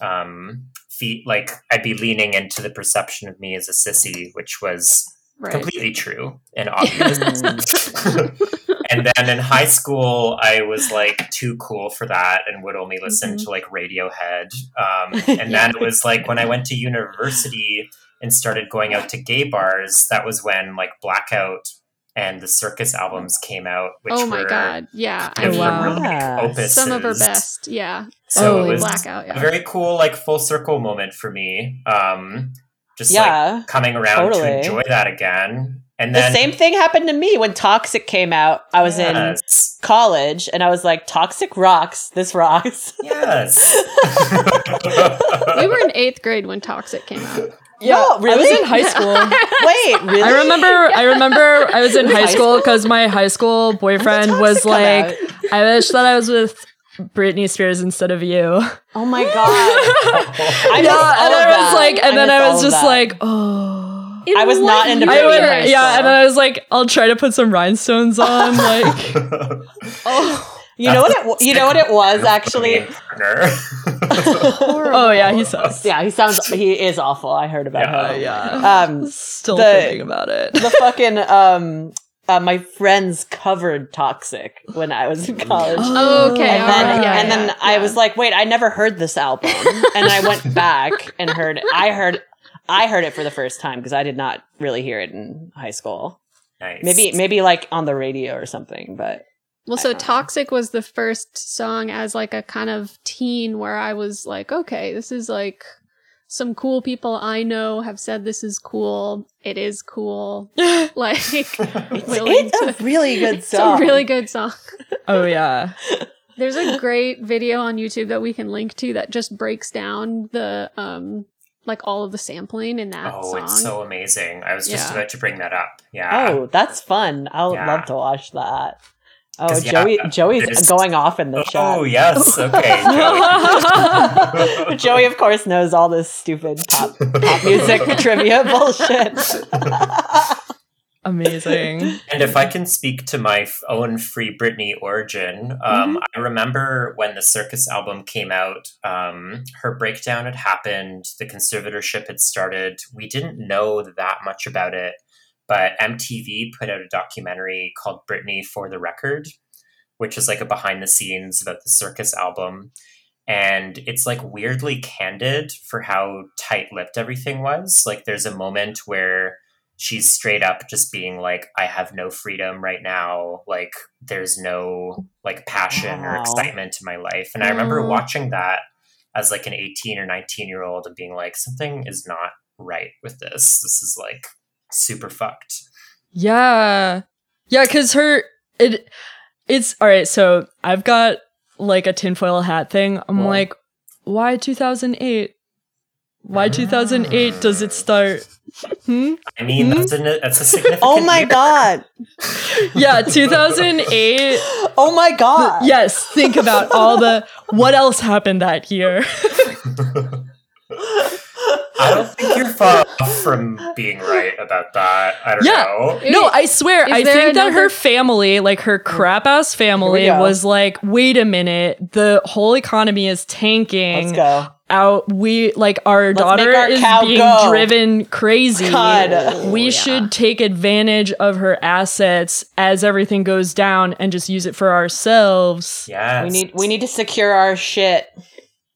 um feet like I'd be leaning into the perception of me as a sissy, which was right. completely true and obvious. and then in high school, I was like too cool for that and would only listen Mhm. to like Radiohead. Um, and then it was like when I went to university and started going out to gay bars, that was when like Blackout and the Circus albums came out, which oh my were god. Yeah. I love of like, Yes. opuses. some of her best. Yeah. So Oh, it was blackout, yeah. a very cool, like full circle moment for me. Um, just like yeah. coming around Totally. to enjoy that again. And The same thing happened to me when Toxic came out. I was in college and I was like, Toxic rocks. This rocks. yes. we were in eighth grade when Toxic came out. Yeah, really? I was in high school. Wait, really? I remember. I remember. I was in high High school because my high school boyfriend was like, out? "I wish that I was with Britney Spears instead of you. Oh my god. I yeah, and I was that. like, and I then I was just that. like, oh. In I was not into Britney would, in high yeah, and school. then I was like, I'll try to put some rhinestones on, like, Oh, you know what it? You know what it was actually. Oh yeah, he sucks. Yeah, he sounds. He is awful. I heard about Yeah. him. yeah. Um, Still the- thinking about it. the fucking um, uh, my friends covered "Toxic" when I was in college. Okay, and then, right, yeah, and then yeah, I yeah. was like, "Wait, I never heard this album." and I went back and heard. I heard. I heard it for the first time because I did not really hear it in high school. nice. Maybe, maybe like on the radio or something. But Well, so I don't know. Toxic was the first song as like a kind of teen where I was like, okay, this is like some cool people I know have said this is cool. It is cool. Like, willing it's to- a really good it's song. a really good song. oh yeah. There's a great video on YouTube that we can link to that just breaks down the um like all of the sampling in that Oh, song. it's so amazing. I was just Yeah. about to bring that up. Yeah. Oh, that's fun. I'll Yeah. love to watch that. Oh, 'Cause, yeah, Joey, Joey's there's- going off in the oh, chat. Oh, yes. Okay. Joey. Joey, of course, knows all this stupid pop, pop music trivia bullshit. Amazing. And if I can speak to my own Free Britney origin, um, Mm-hmm. I remember when the Circus album came out, um, her breakdown had happened, the conservatorship had started. We didn't know that much about it, but MTV put out a documentary called Britney for the Record, which is like a behind the scenes about the Circus album. And it's like weirdly candid for how tight lipped everything was. Like, there's a moment where she's straight up just being like i have no freedom right now like there's no like passion or excitement in my life and i remember watching that as like an 18 or 19 year old and being like something is not right with this this is like super fucked Yeah. Yeah, cuz her it it's all right, so I've got like a tinfoil hat thing. I'm Cool. like, why 2008? Why 2008 does it start? Hmm? i mean Hmm? that's, an, that's a significant Oh my year. god! Yeah, 2008. Oh my god! yes, think about all the what else happened that year. i don't think you're far off from being right about that i don't Yeah. know No, I swear, Is I there think that her family, like her crap ass family, was like, wait a minute, the whole economy is tanking. Let's go. Out we like our Let's daughter our is being go. driven crazy God. we Oh, yeah. should take advantage of her assets as everything goes down and just use it for ourselves yes We need we need to secure our shit.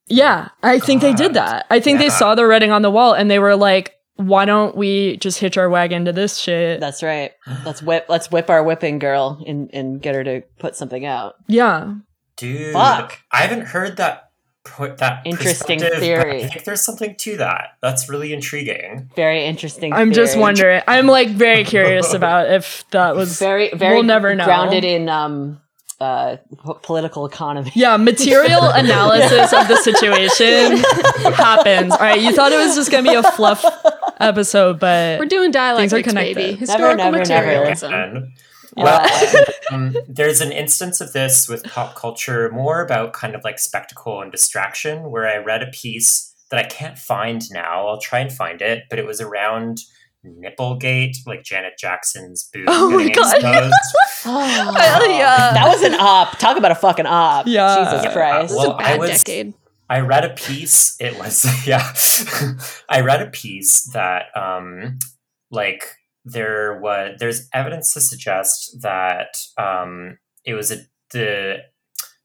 yeah i think they did that i think they saw the writing on the wall and they were like why don't we just hitch our wagon to this shit That's right. Let's whip let's whip our whipping girl and and get her to put something out. yeah Dude, Fuck. I haven't heard that put that Interesting theory. I think there's something to that. That's really intriguing. Very interesting. i'm just wondering i'm like very curious about if that was very very We'll never know. grounded in um uh p- political economy. Yeah, material analysis of the situation happens. All right, you thought it was just gonna be a fluff episode, but We're doing dialectics, connected. baby. Never, Historical never, never. materialism. And, Uh, well, um, there's an instance of this with pop culture, more about kind of like spectacle and distraction, where I read a piece that I can't find now. I'll try and find it, but it was around Nipplegate, like Janet Jackson's boob Oh my God. exposed. Hell yeah. That was an op. Talk about a fucking op. Yeah. Jesus Yeah. Christ. This Well, is a I bad was- decade. I read a piece. It was yeah. I read a piece that um like there was there's evidence to suggest that um it was a the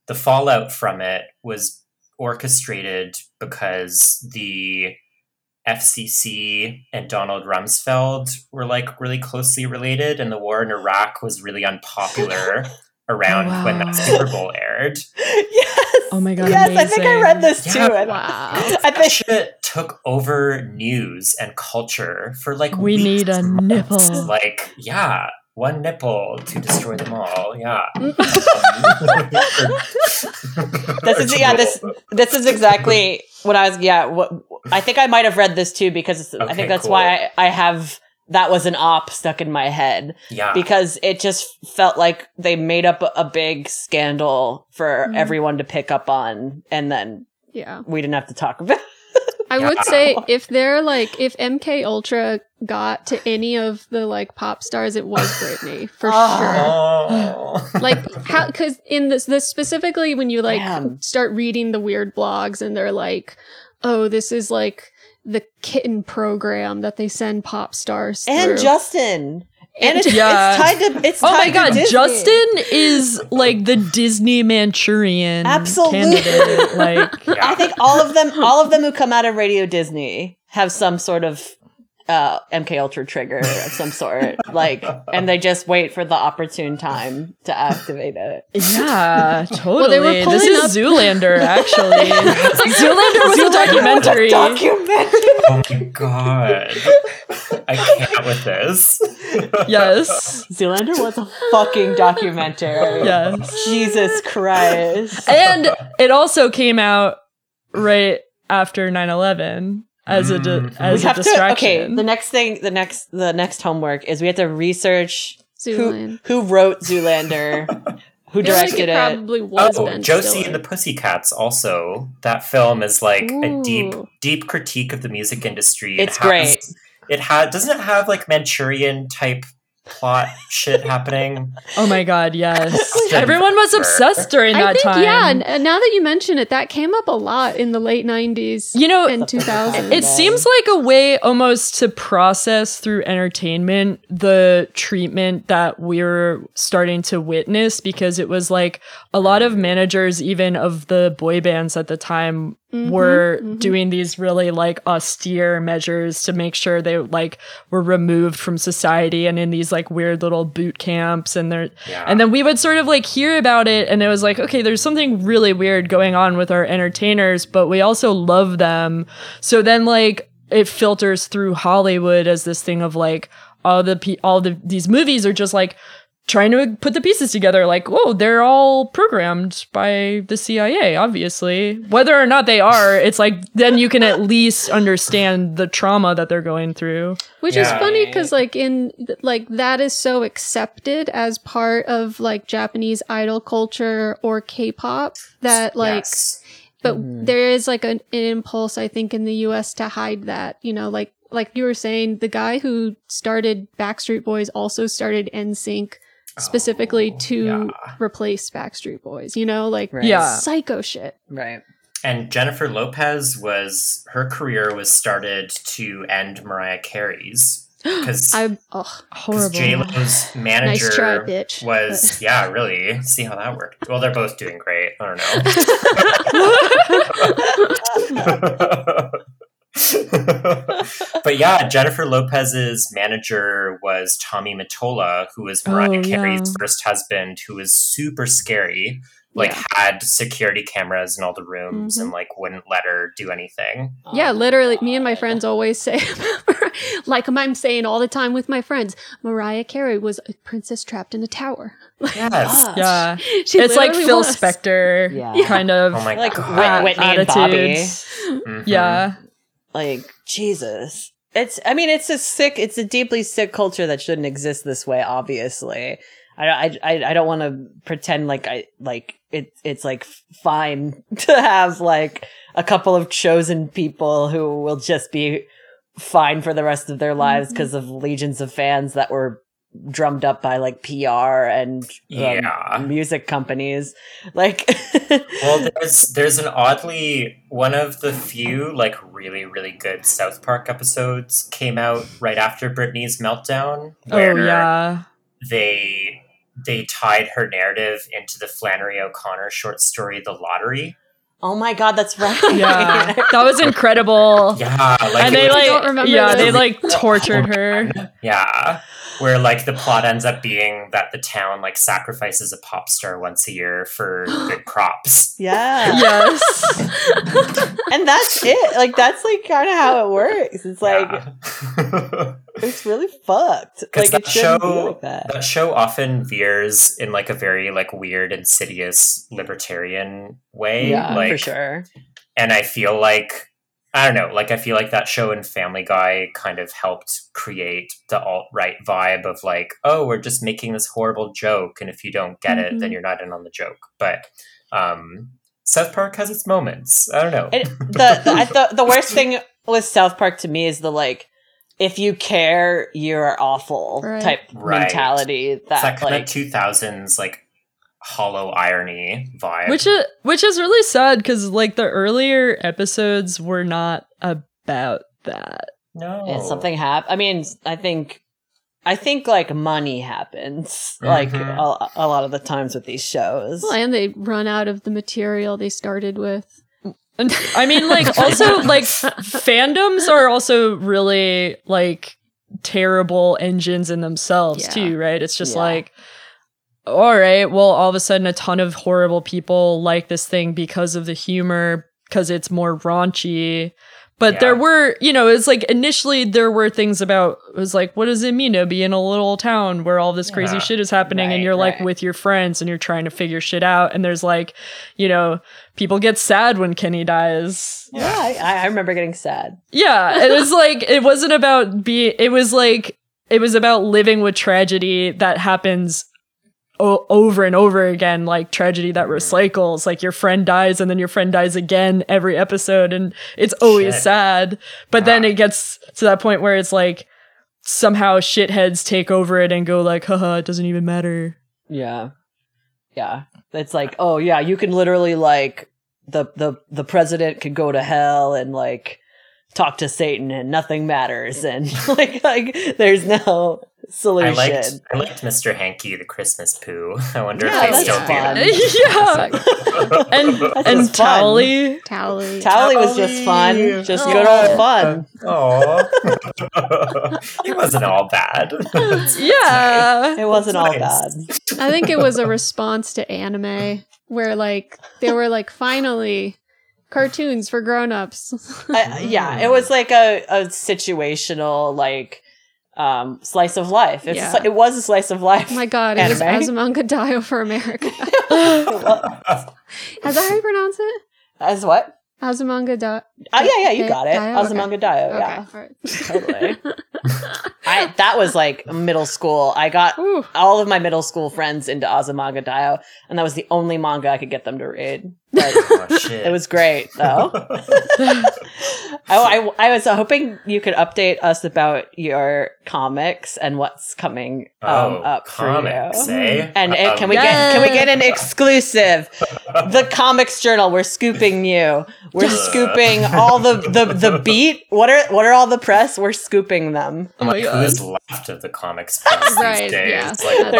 the fallout from it was orchestrated because the FCC and Donald Rumsfeld were like really closely related, and the war in Iraq was really unpopular around oh, when Wow. Oh, that Super Bowl aired. yes. Oh my God, Yes, I think I read this Yeah. too. and Wow. I think shit took over news and culture for like We weeks need a months. nipple. like yeah one nipple to destroy them all yeah um, this is yeah this this is exactly what I was yeah what I think I might have read this too because I think that's cool. why I, I have that was an op stuck in my head Yeah. because it just felt like they made up a, a big scandal for Mhm. everyone to pick up on, and then Yeah. we didn't have to talk about. I would say if they're like if MK Ultra got to any of the like pop stars, it was Britney for Oh. sure. Oh. Like how because in this this specifically when you like Damn. start reading the weird blogs and they're like, oh, this is like the kitten program that they send pop stars and through. Justin. And it's, Yeah. it's tied to it's Oh my god, Disney. Justin is like the Disney Manchurian Absolutely. candidate. Like Yeah. I think all of them, all of them who come out of Radio Disney have some sort of uh, MK Ultra trigger of some sort, like, and they just wait for the opportune time to activate it. Yeah, totally. they were this pulling is up- Zoolander, actually. Zoolander was a documentary. Documentary. oh my god. I can't with this. yes. Zoolander was a fucking documentary. Yes. Jesus Christ. And it also came out right after 9-11 as a di- Mhm. as we a have to. distraction. Okay, the next thing, the next, the next homework is we have to research who Zoolander. who wrote Zoolander, who I feel like directed it it. probably was Oh, Ben Josie Stiller. and the Pussycats also. That film is like a deep deep critique of the music industry. It's has, great. It had doesn't it have like Manchurian type plot shit happening? Oh my god, yes. Everyone was obsessed during I that think time. yeah. n- now that you mention it, that came up a lot in the late '90s You know, in 2000. It seems like a way almost to process through entertainment the treatment that we're starting to witness because it was like a lot of managers, even of the boy bands at the time, Mhm, were mhm. doing these really like austere measures to make sure they like were removed from society and in these like weird little boot camps and they're Yeah. and then we would sort of like hear about it, and it was like, okay, there's something really weird going on with our entertainers, but we also love them. So then, like, it filters through Hollywood as this thing of like all the pe- all the these movies are just like trying to put the pieces together. Like, whoa, they're all programmed by the CIA, obviously. Whether or not they are, it's like then you can at least understand the trauma that they're going through. Which is funny because, like, in like that is so accepted as part of like Japanese idol culture or K-pop that like, Yes. but Mhm. there is like an, an impulse I think in the U.S. to hide that. You know, like like you were saying, the guy who started Backstreet Boys also started NSYNC specifically Oh, to yeah. replace Backstreet Boys. You know, like Right. Yeah. psycho shit. Right. And Jennifer Lopez was her career was started to end Mariah Carey's because I'm oh Horrible. J Lo's manager nice try, bitch. was yeah really see how that worked. Well, they're both doing great. I don't know. but yeah, Jennifer Lopez's manager was Tommy Mottola, who was Mariah Oh, Carey's yeah. first husband, who was super scary. Like Yeah. had security cameras in all the rooms Mhm. and like wouldn't let her do anything. Yeah, Oh my literally, me and my friends always say, like I'm saying all the time with my friends, Mariah Carey was a princess trapped in a tower. Yes. God. Yeah. She it's like Phil was. Spector Yeah. kind of Oh my Like god. Whit- Whitney and Bobby. attitudes. Mhm. Yeah. Like Jesus. It's. I mean, it's a sick. It's a deeply sick culture that shouldn't exist this way. Obviously, I. I. I, I don't want to pretend like I like it. It's like fine to have like a couple of chosen people who will just be fine for the rest of their lives Mhm. because of legions of fans that were drummed up by like PR and um, Yeah. music companies. Like, Well, there's there's an oddly one of the few like really really good South Park episodes came out right after Britney's meltdown, where Oh yeah. they they tied her narrative into the Flannery O'Connor short story "The Lottery." Oh my god, that's right. Yeah. That was incredible. Yeah, like and they was- like don't remember yeah, this. they like tortured her. Yeah. Where like the plot ends up being that the town like sacrifices a pop star once a year for good crops. yeah. Yes. and that's it. Like that's like kind of how it works. It's like Yeah. It's really fucked. Like that show- like that. that show often veers in like a very like weird insidious libertarian way Yeah, like for sure. and i feel like I don't know. Like, I feel like that show and Family Guy kind of helped create the alt right vibe of like, oh, we're just making this horrible joke, and if you don't get it, then Mhm. you're not in on the joke. But um, South Park has its moments. I don't know. It, the, the, thought the worst thing with South Park to me is the like, if you care, you're awful Right. type Right. mentality. it's that That kind like, of two thousands like hollow irony vibe. which is which is really sad because like the earlier episodes were not about that. no, if something happened. I mean, I think, I think like money happens like Mhm. a, a lot of the times with these shows. Well, and they run out of the material they started with. I mean, like, also, like, fandoms are also really, like, terrible engines in themselves, Yeah. too, right? It's just Yeah. like, all right, well, all of a sudden, a ton of horrible people like this thing because of the humor, because it's more raunchy. But Yeah. there were, you know, it's like initially there were things about, it was like, what does it mean to be in a little town where all this crazy Yeah. shit is happening and you're like with your friends and you're trying to figure shit out. And there's like, you know, people get sad when Kenny dies. yeah, I, I remember getting sad. Yeah, it was like it wasn't about being It was like it was about living with tragedy that happens o- over and over again, like tragedy that mm-hmm. recycles. Like your friend dies and then your friend dies again every episode, and it's always Shit. sad. But then it gets to that point where it's like somehow shitheads take over it and go like, haha, it doesn't even matter. Yeah. Yeah. It's like, oh yeah, you can literally like the the the president could go to hell and like talk to Satan and nothing matters and like like there's no I liked I liked Mr. Hanky the Christmas poo. I wonder Yeah, if they still fun. do yeah, and That's and just fun. Towelie. Tally. Tally was just fun. Just Oh. good old oh. fun. Oh, it wasn't all bad. That's Yeah, It wasn't all nice. bad. I think it was a response to anime where like they were like finally cartoons for grown-ups. I, yeah, it was like a, a situational like um slice of life. It's Yeah. it was a slice of life. Oh my god, it was Anime? Azumanga Daioh for America. Is that how you pronounce it? As what? Azumanga Daioh. Oh yeah, yeah, you got it. Daioh? Azumanga Daioh, Okay. yeah. all right. Totally. I that was like middle school. I got Ooh. all of my middle school friends into Azumanga Daioh, and that was the only manga I could get them to read. Like, Oh, shit. it was great though. I, I, I was hoping you could update us about your comics and what's coming um, oh, up comics, for you. eh? And uh, Um, can we get can we get an exclusive? The Comics Journal. We're scooping you. We're scooping all the, the the beat. What are what are all the press? We're scooping them. Oh my like, god. who's left of the comics press Right, these days? yeah. Like,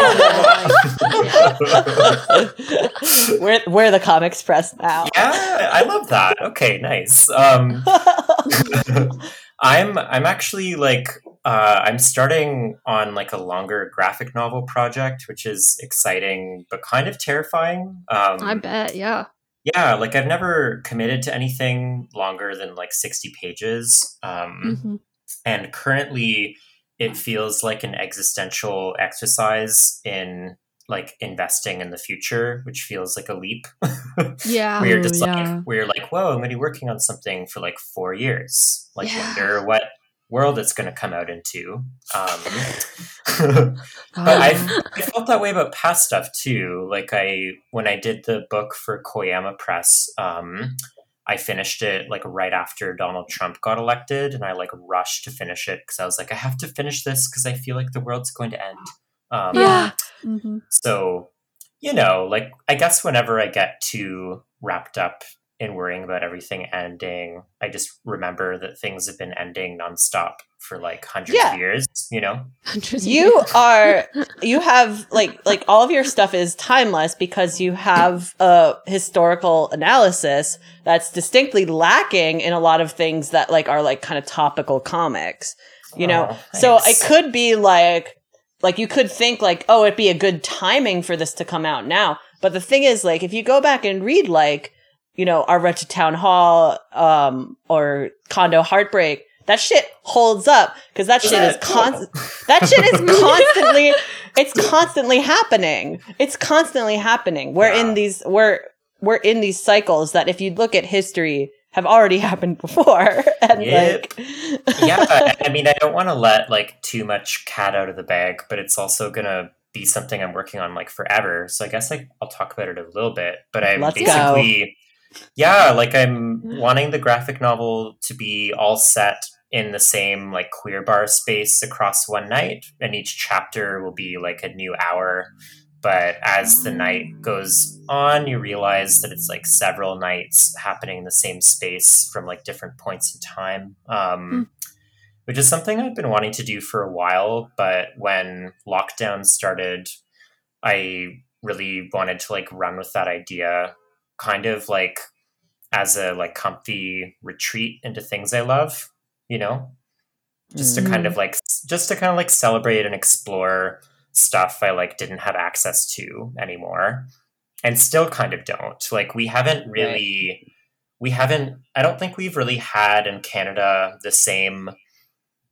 we're we're the Comics Press now. yeah, I love that. Okay, nice. Um, I'm I'm actually like uh, I'm starting on like a longer graphic novel project, which is exciting but kind of terrifying. Um, I bet, yeah. Yeah, like I've never committed to anything longer than like sixty pages, um, Mhm. and currently it feels like an existential exercise in like investing in the future, which feels like a leap. Yeah. we're just yeah. like we're like whoa i'm going to be working on something for like four years like Yeah. wonder what world it's going to come out into um but I've, i felt that way about past stuff too like i when i did the book for koyama press um i finished it like right after donald trump got elected and i like rushed to finish it because i was like i have to finish this because i feel like the world's going to end. Um Yeah. hmm so, you know, like I guess whenever I get too wrapped up in worrying about everything ending, I just remember that things have been ending nonstop for like hundreds Yeah. of years, you know? you are you have like like all of your stuff is timeless because you have a historical analysis that's distinctly lacking in a lot of things that like are like kind of topical comics you know Oh, so it could be like like you could think like oh it'd be a good timing for this to come out now but the thing is like if you go back and read like you know our wretched town hall um or condo heartbreak that shit holds up because that shit is constant that shit is constantly it's constantly happening it's constantly happening we're Yeah. in these we're we're in these cycles that if you look at history have already happened before. and Yep. like yeah, I mean, I don't want to let like too much cat out of the bag, but it's also gonna be something I'm working on like forever. So I guess like I'll talk about it a little bit. But I'm Let's basically, yeah, like I'm mm. wanting the graphic novel to be all set in the same like queer bar space across one night, and each chapter will be like a new hour. But as the night mm. goes on, you realize that it's like several nights happening in the same space from like different points in time. Um, mm. which is something I've been wanting to do for a while. But when lockdown started, I really wanted to like run with that idea, kind of like as a like comfy retreat into things I love, you know, just to kind mm. of like just to kind of like celebrate and explore stuff I like didn't have access to anymore, and still kind of don't. Like we haven't really. We haven't. I don't think we've really had in Canada the same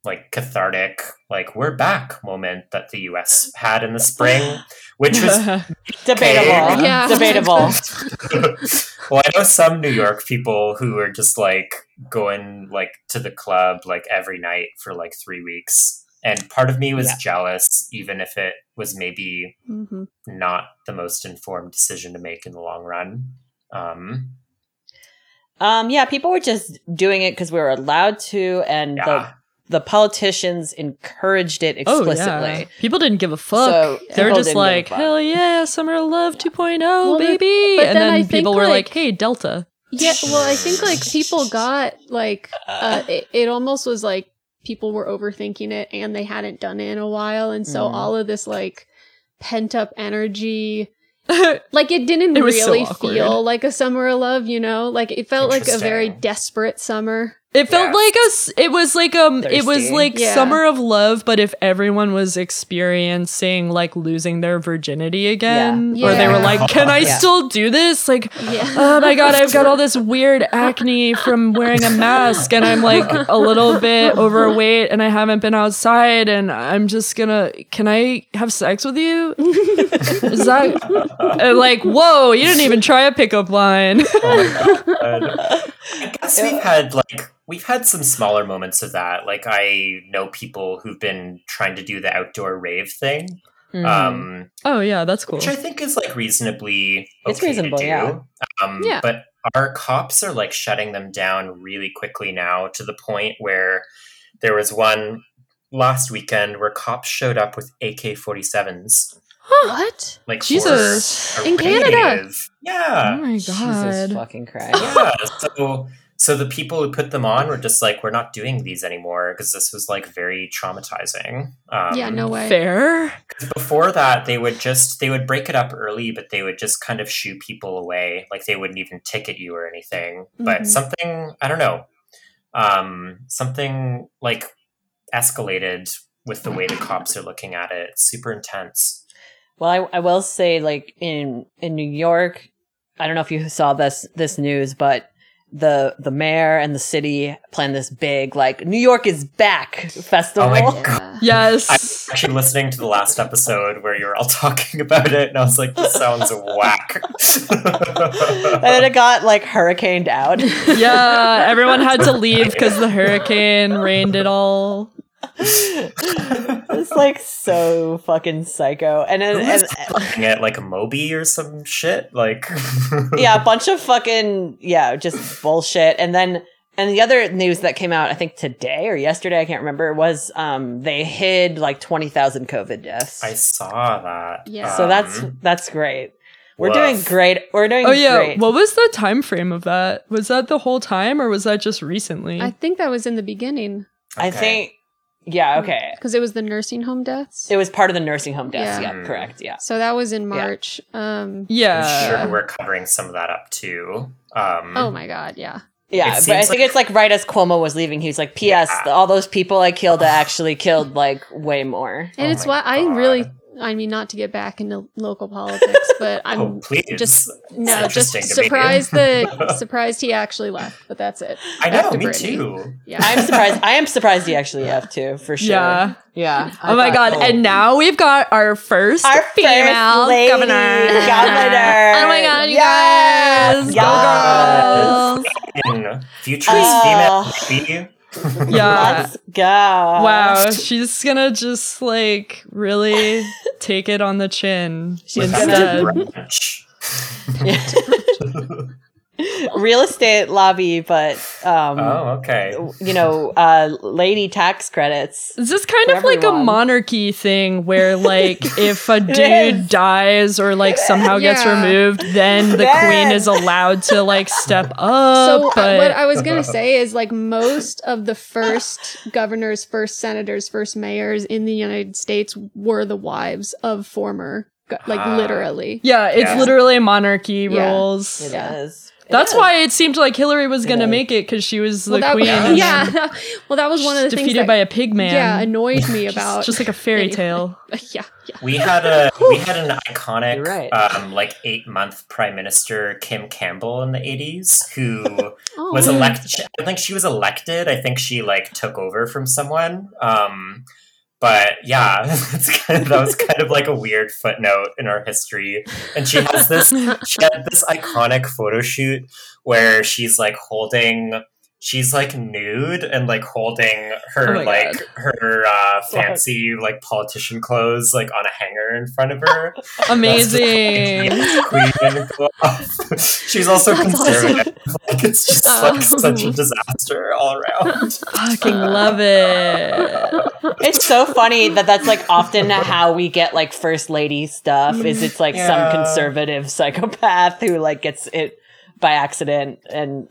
like cathartic like we're back moment that the US had in the spring which was debatable. Yeah. Debatable. well I know some New York people who are just like going like to the club like every night for like 3 weeks and part of me was Yeah. jealous even if it was maybe Mhm. not the most informed decision to make in the long run um Um, yeah, people were just doing it because we were allowed to, and yeah the the politicians encouraged it explicitly. Oh explicitly. yeah, people didn't give a fuck. So They're just didn't give a like, hell yeah, summer of love 2.0, Well, the- baby. but and then then, people were like, like- hey, Delta. Yeah, well, I think like people got like uh, it, it almost was like people were overthinking it and they hadn't done it in a while, and so Mm. all of this like pent up energy, like it didn't It was so really feel like a summer of love, you know, like it felt like a very desperate summer. It felt Yeah. like a. It was like um. It was like Yeah. summer of love, but if everyone was experiencing like losing their virginity again, Yeah. or they were like, "Can I Yeah. still do this?" Like, Yeah. oh my god, I've got all this weird acne from wearing a mask, and I'm like a little bit overweight, and I haven't been outside, and I'm just gonna. Can I have sex with you? Is that uh, like whoa? You didn't even try a pickup line. I guess we've had like we've had some smaller moments of that. Like I know people who've been trying to do the outdoor rave thing, Mhm. um, oh yeah, that's cool. which I think is like reasonably It's reasonable, to do. yeah. Um, Yeah. But our cops are like shutting them down really quickly now to the point where there was one last weekend where cops showed up with AK forty sevens. what? Like Jesus. In Canada? Yeah. oh my Jesus god. fucking Christ. yeah so so the people who put them on were just like we're not doing these anymore because this was like very traumatizing um, yeah, no way. Fair. before that they would just they would break it up early but they would just kind of shoo people away like they wouldn't even ticket you or anything but Mhm. something i don't know um something like escalated with the way the cops are looking at it it's super intense Well, I, I will say, like in in New York, I don't know if you saw this this news, but the the mayor and the city planned this big like New York is back festival. Oh my Yeah. Yes. actually listening to the last episode where you were all talking about it and i was like this sounds whack and then it got like hurricaned out. yeah, everyone had to leave because the hurricane rained it all. It's like so fucking psycho. And then Who and, was playing like a Moby or some shit? Like yeah, a bunch of fucking yeah, just bullshit. And then and the other news that came out, I think today or yesterday, I can't remember, was um they hid like twenty thousand COVID deaths. I saw that. Yeah. so that's Um, that's great. We're woof. doing great. We're doing Oh yeah, great. what was the time frame of that? Was that the whole time or was that just recently? I think that was in the beginning I think yeah, okay. because it was the nursing home deaths. It was part of the nursing home deaths. Yeah. Yeah, correct. Yeah. so that was in March. Um, yeah. I'm sure we're covering some of that up too. Um, oh my god, yeah. Yeah, but I think like- it's like right as Cuomo was leaving, he was like, "P.S. Yeah. All those people I killed, I actually killed like way more." And Oh it's my why I really I mean not to get back into local politics, but I'm oh just no, just interesting to me. surprised that surprised he actually left, but that's it. I know, me Brittany. too. Yeah. I'm surprised. I am surprised he actually left too, for sure. Yeah. yeah. I Oh my thought- god, and now we've got our first Our first female lady governor. governor. Oh my god, you Yes! guys. Yes! Go girls. In Futurist Uh, female baby. Yeah. Let's go. Wow, she's gonna just like really take it on the chin She's instead. Brunch. Real estate lobby, but um, oh, okay. you know, uh, lady tax credits. Is this kind For of like a monarchy thing where like if a dude dies or like somehow gets removed, then the Then. queen is allowed to like step up? So uh, but what I was gonna say is like most of the first governors, first senators, first mayors in the United States were the wives of former, like Ah. literally. yeah, it's Yeah. literally monarchy Yeah. rules. It Yeah. is. It That's is. why it seemed like Hillary was gonna make it because she was the Well, that, queen. and yeah, well, that was one of the things defeated that by a pig man. yeah annoyed me about just, like a fairy tale. yeah yeah. We had a we had an iconic right. um, like eight month prime minister Kim Campbell in the eighties who Oh, was elected. I think she was elected. I think she like took over from someone. Um, but yeah, kind of, that was kind of like a weird footnote in our history. And she has this she had this iconic photo shoot where she's like holding she's like nude and like holding her Oh like God. her uh fancy like politician clothes like on a hanger in front of her Amazing. queen and she's also That's conservative like it's just like Oh. such a disaster all around Fucking love it. It's so funny that that's like often how we get like first lady stuff. Is it's like Yeah. some conservative psychopath who like gets it by accident and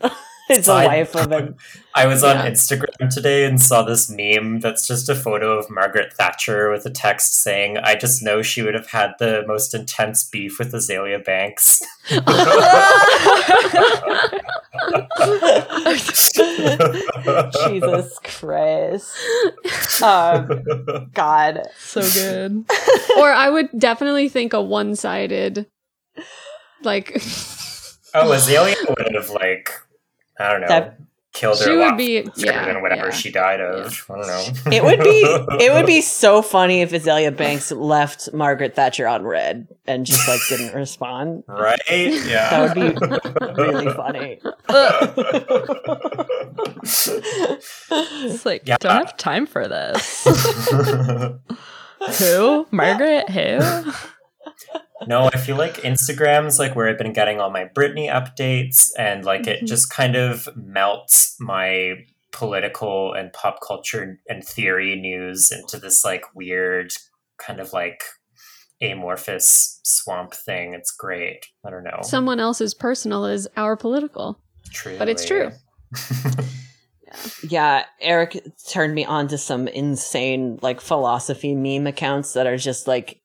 is the life wife of a I was on Yeah. Instagram today and saw this meme that's just a photo of Margaret Thatcher with a text saying, I just know she would have had the most intense beef with Azealia Banks. Jesus Christ. Um, God. so good. or I would definitely think a one-sided, like oh, Azealia would have, like, I don't know, That- killed her she a would be yeah than whatever yeah. she died of. I don't know. It would be it would be so funny if Azealia Banks left Margaret Thatcher on red and just like didn't respond. Right? Yeah. That would be really funny. It's like Yeah. don't have time for this. Who? Margaret? Who? No, I feel like Instagram's like where I've been getting all my Britney updates, and like it Mhm. just kind of melts my political and pop culture and theory news into this like weird kind of like amorphous swamp thing. It's great. I don't know. someone else's personal is our political. True. But it's true. Yeah, Eric turned me on to some insane like philosophy meme accounts that are just like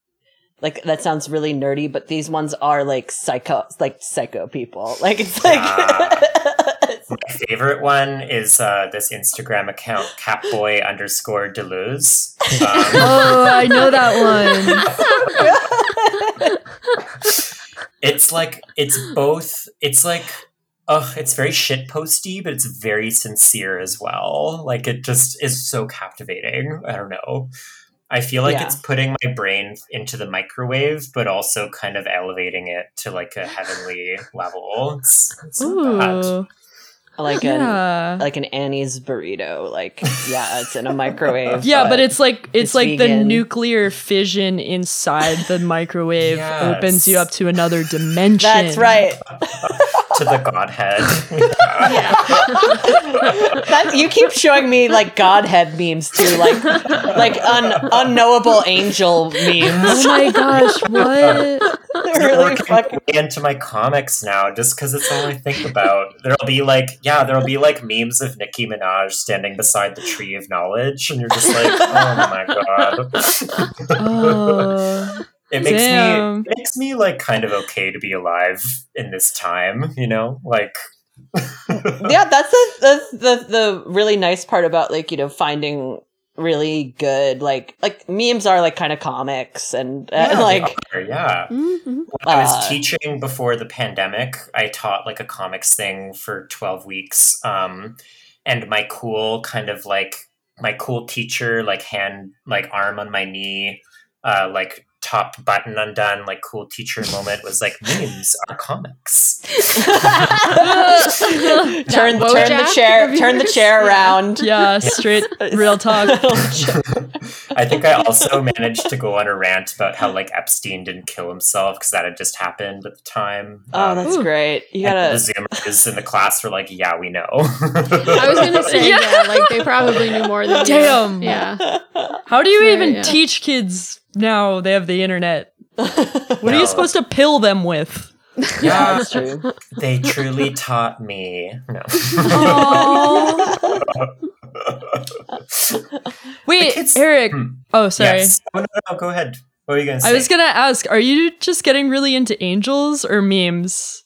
like that sounds really nerdy, but these ones are like psycho like psycho people. Like it's like My favorite one is uh, this Instagram account, catboy underscore Deleuze. Um, Oh, I know that one. it's like it's both it's like oh, it's very shit posty but it's very sincere as well like it just is so captivating i don't know i feel like Yeah. it's putting my brain into the microwave but also kind of elevating it to like a heavenly level it's, it's. Ooh. like an Yeah. like an Annie's burrito. Like yeah, it's in a microwave. Yeah, but it's like it's, it's like the nuclear fission inside the microwave Yes. opens you up to another dimension. that's right. to the godhead that you keep showing me like godhead memes too, like like un, unknowable angel memes. Oh my gosh, what? They're really fucking into my comics now just because it's all I think about. There'll be like, yeah, there'll be like memes of Nicki Minaj standing beside the tree of knowledge, and you're just like, oh my god. Oh. It makes Damn. me it makes me like kind of okay to be alive in this time, you know? Like yeah, that's the, the the the really nice part about like you know finding really good like like memes are like kind of comics and uh, Yeah, they like are, yeah. Mhm. When I was Uh, teaching before the pandemic, I taught like a comics thing for 12 weeks. Um, and my cool kind of like my cool teacher, like hand, like arm on my knee, uh, like top button undone, like cool teacher moment was like memes are comics. turn, turn the chair, turn the chair around. yeah, straight real talk. I think I also managed to go on a rant about how like Epstein didn't kill himself because that had just happened at the time. Oh, Um, that's Ooh. great. You and gotta. the Zoomers in the class were like, "Yeah, we know." I was gonna say Yeah. yeah. like they probably knew more than you. Damn. Yeah. How do you Right, even yeah. teach kids now they have the internet? What are you supposed to pill them with? yeah, that's true. they truly taught me. No. Wait, kids- Eric. Hmm. Oh, sorry. Yes. Oh no, no, go ahead. What were you gonna say? I was gonna ask, are you just getting really into angels or memes?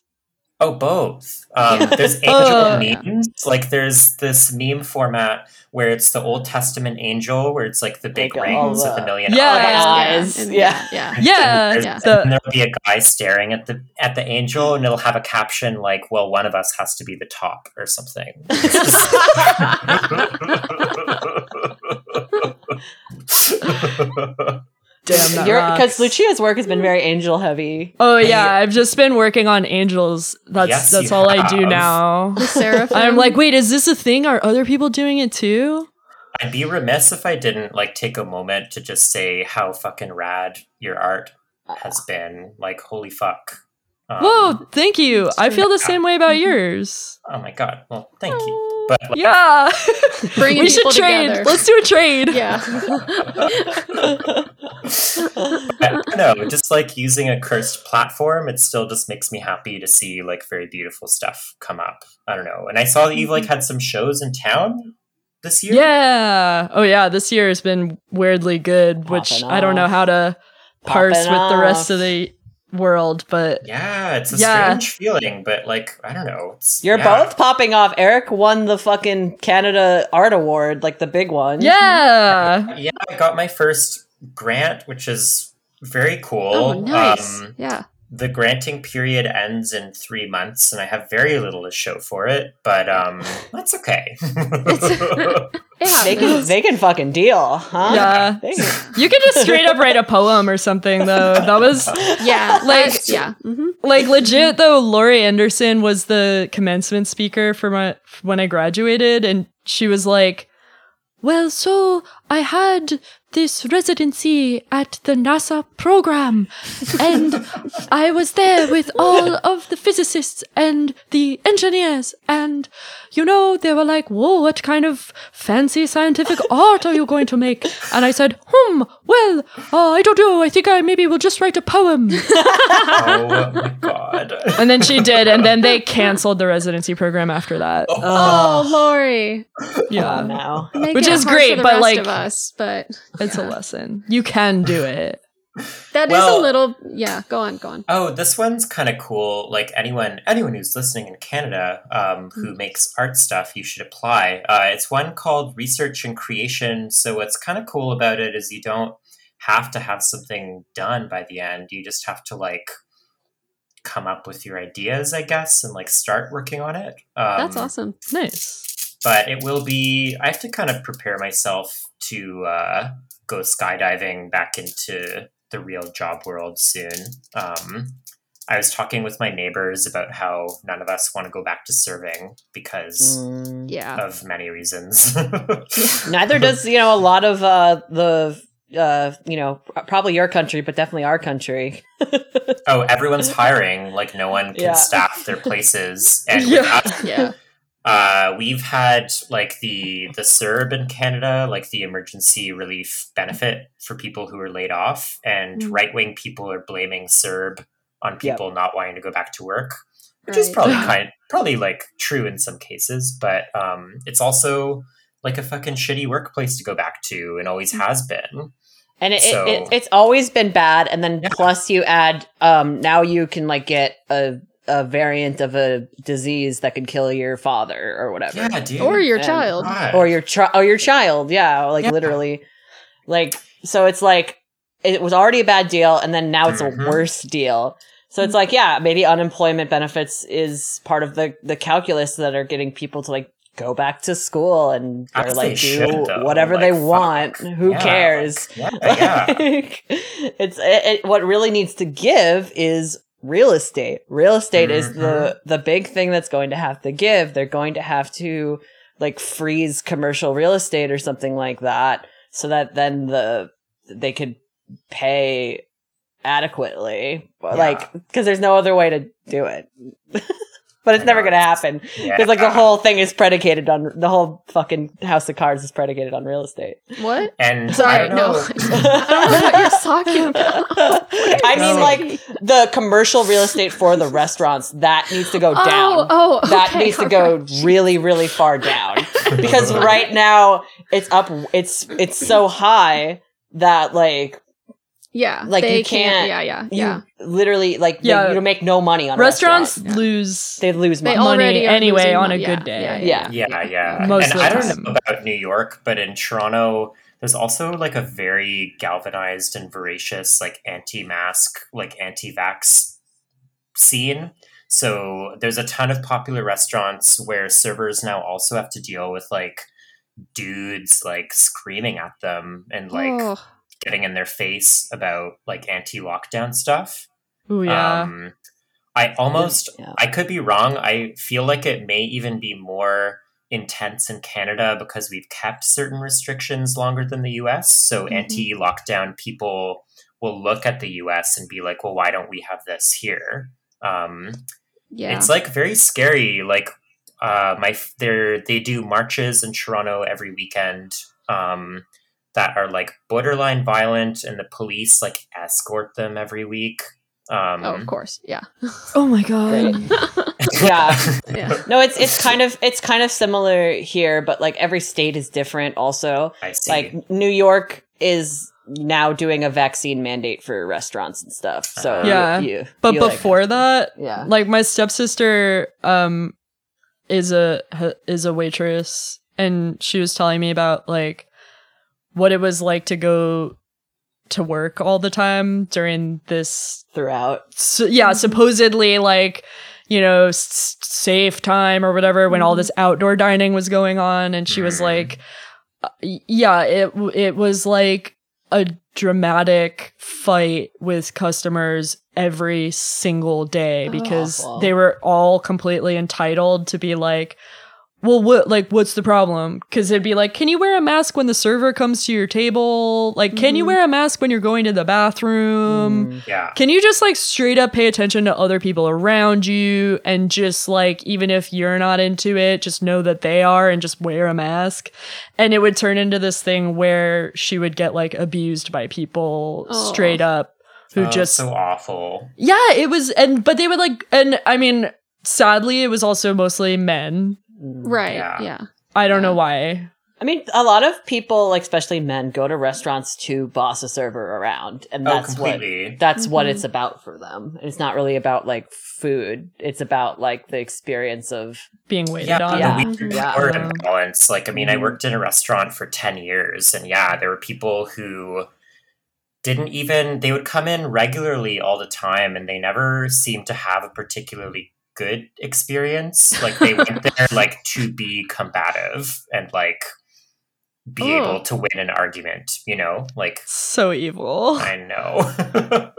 Oh, both. Um, there's angel Oh. memes. Like there's this meme format where it's the Old Testament angel, where it's like the big Like rings with the- a million Yeah. eyes. Eyes, and- yeah. yeah. Yeah, And, yeah. the- and there'll be a guy staring at the at the angel, and it'll have a caption like, "Well, one of us has to be the top" or something. Damn, that because. Lucia's work has been very angel heavy. Oh yeah, I- I've just been working on angels. That's Yes, that's you all I do have. now. Seraphim. I'm like, wait, is this a thing? Are other people doing it too? I'd be remiss if I didn't like take a moment to just say how fucking rad your art has been. Like, holy fuck. Um, Whoa, thank you. I feel the Yeah. same way about yours. Oh my god. Well, thank you. But like, Yeah. Bringing we should people trade. together. Let's do a trade. yeah. I don't know, just like using a cursed platform, it still just makes me happy to see like very beautiful stuff come up. I don't know. And I saw that you've like mm-hmm. had some shows in town this year. Yeah. Oh yeah, this year has been weirdly good, which Popping I don't know how to parse Popping with the rest of the world, but Yeah, it's a Yeah. strange feeling, but like I don't know. It's, You're yeah. both popping off. Eric won the fucking Canada Art Award, like the big one. yeah. Yeah, I got my first grant, which is very cool. Oh, nice. Um, yeah. The granting period ends in three months, and I have very little to show for it, but um, that's okay. Yeah. They can they can fucking deal, huh? Yeah. They can- You could just straight up write a poem or something though. That was Yeah. Like- Like, yeah. hmm like legit though Laurie Anderson was the commencement speaker for my when I graduated and she was like well so I had this residency at the NASA program and I was there with all of the physicists and the engineers and you know they were like whoa what kind of fancy scientific art are you going to make and I said hmm well uh, I don't know I think I maybe will just write a poem oh my god. and then she did, and then they canceled the residency program after that. Oh, Laurie. yeah, Oh, no. Which is great, but, like- of us, but it's a lesson. You can do it. that is Well- a little. Yeah. Go on. Go on. Oh, this one's kind of cool. Like anyone, anyone who's listening in Canada um, who makes art stuff, you should apply. Uh, it's one called Research and Creation. So what's kind of cool about it is you don't have to have something done by the end. You just have to like come up with your ideas, I guess, and like start working on it. Um, That's awesome. Nice. but it will be i have to kind of prepare myself to uh, go skydiving back into the real job world soon um, i was talking with my neighbors about how none of us want to go back to serving because Mm. Yeah. of many reasons Neither does you know a lot of uh, the uh, you know probably your country, but definitely our country. oh everyone's hiring like no one can Yeah. staff their places and Yeah. us, Yeah. Uh, we've had like the the CERB in Canada, like the emergency relief benefit for people who are laid off, and Mm. right wing people are blaming CERB on Yep. people not wanting to go back to work, which is probably kind probably like true in some cases, but um, it's also like a fucking shitty workplace to go back to, and always Mm. has been. And it, So- it, it it's always been bad. And then Yeah. plus you add um now you can like get a a variant of a disease that could kill your father or whatever. Yeah, dude. Or your And- child. God. or your chi- or your child yeah like Yeah. literally like so it's like it was already a bad deal and then now it's Mhm. a worse deal so it's like yeah maybe unemployment benefits is part of the the calculus that are getting people to like go back to school and or As like they do should, whatever Like, they fuck. want. Who Yeah. cares? Yeah, yeah. Like, it's it, it- what really needs to give is real estate. Real estate is Mm-hmm. the the big thing that's going to have to give. They're going to have to like freeze commercial real estate or something like that so that then the they could pay adequately like because there's no other way to do it but it's never gonna it's- happen Yeah. because like the whole thing is predicated on the whole fucking house of cards is predicated on real estate What? and I Sorry, don't no. I don't know what you're talking about. I mean, No. like the commercial real estate for the restaurants that needs to go Oh, down. oh, that okay, needs to go right. really, really far down because right now it's up. It's it's so high that like Yeah, like, they you can't- Yeah, yeah, you yeah. literally like they- Yeah. you don't make no money on Restaurants restaurants. yeah. lose They lose money. all- money anyway losing on a money. good Yeah, day. yeah, yeah. Yeah, yeah. Most and of I don't time. know about New York, but in Toronto, there's also like a very galvanized and voracious, like anti-mask, like anti-vax scene. So there's a ton of popular restaurants where servers now also have to deal with like dudes like screaming at them and like oh, getting in their face about like anti-lockdown stuff. Ooh, yeah. Um, I almost Yeah. I could be wrong. I feel like it may even be more intense in Canada because we've kept certain restrictions longer than the US. So Mhm. anti lockdown people will look at the US and be like, well, why don't we have this here? Um, yeah. It's like very scary. Like, uh, my they they do marches in Toronto every weekend um, that are like borderline violent, and the police like escort them every week. Um, oh, of course. Yeah. oh my god. yeah. yeah. No, it's it's kind of it's kind of similar here, but like every state is different. Also, I see. like New York is now doing a vaccine mandate for restaurants and stuff. So Yeah. you, But you, like- before that, yeah, like my stepsister um is a is a waitress and she was telling me about like what it was like to go to work all the time during this throughout. so, yeah supposedly like you know s- safe time or whatever when all this outdoor dining was going on and she was Mhm. like uh, yeah it it was like a dramatic fight with customers every single day because Awful. they were all completely entitled to be like well what like what's the problem because it'd be like can you wear a mask when the server comes to your table like can you Mhm. wear a mask when you're going to the bathroom Mm. yeah. can you just like straight up pay attention to other people around you and just like even if you're not into it, just know that they are and just wear a mask? And it would turn into this thing where she would get like abused by people Oh. straight up who Oh, just so awful. Yeah, it was and but they would like and I mean sadly it was also mostly men. Mm. Right. Yeah. Yeah. I don't Yeah. know why. I mean, a lot of people, like especially men, go to restaurants to boss a server around, and Oh, that's what that's what Mhm. it's about for them. It's not really about like food; it's about like the experience of Being waited yeah, on. Yeah. the weird Yeah. power Um, imbalance. Like, I mean, I Mhm. worked in a restaurant for 10 years, and yeah, there were people who didn't even, they would come in regularly all the time, and they never seemed to have a particularly good experience. Like, they went there, like, to be combative and, like, be able to win an argument, you know? Like, So evil. I know.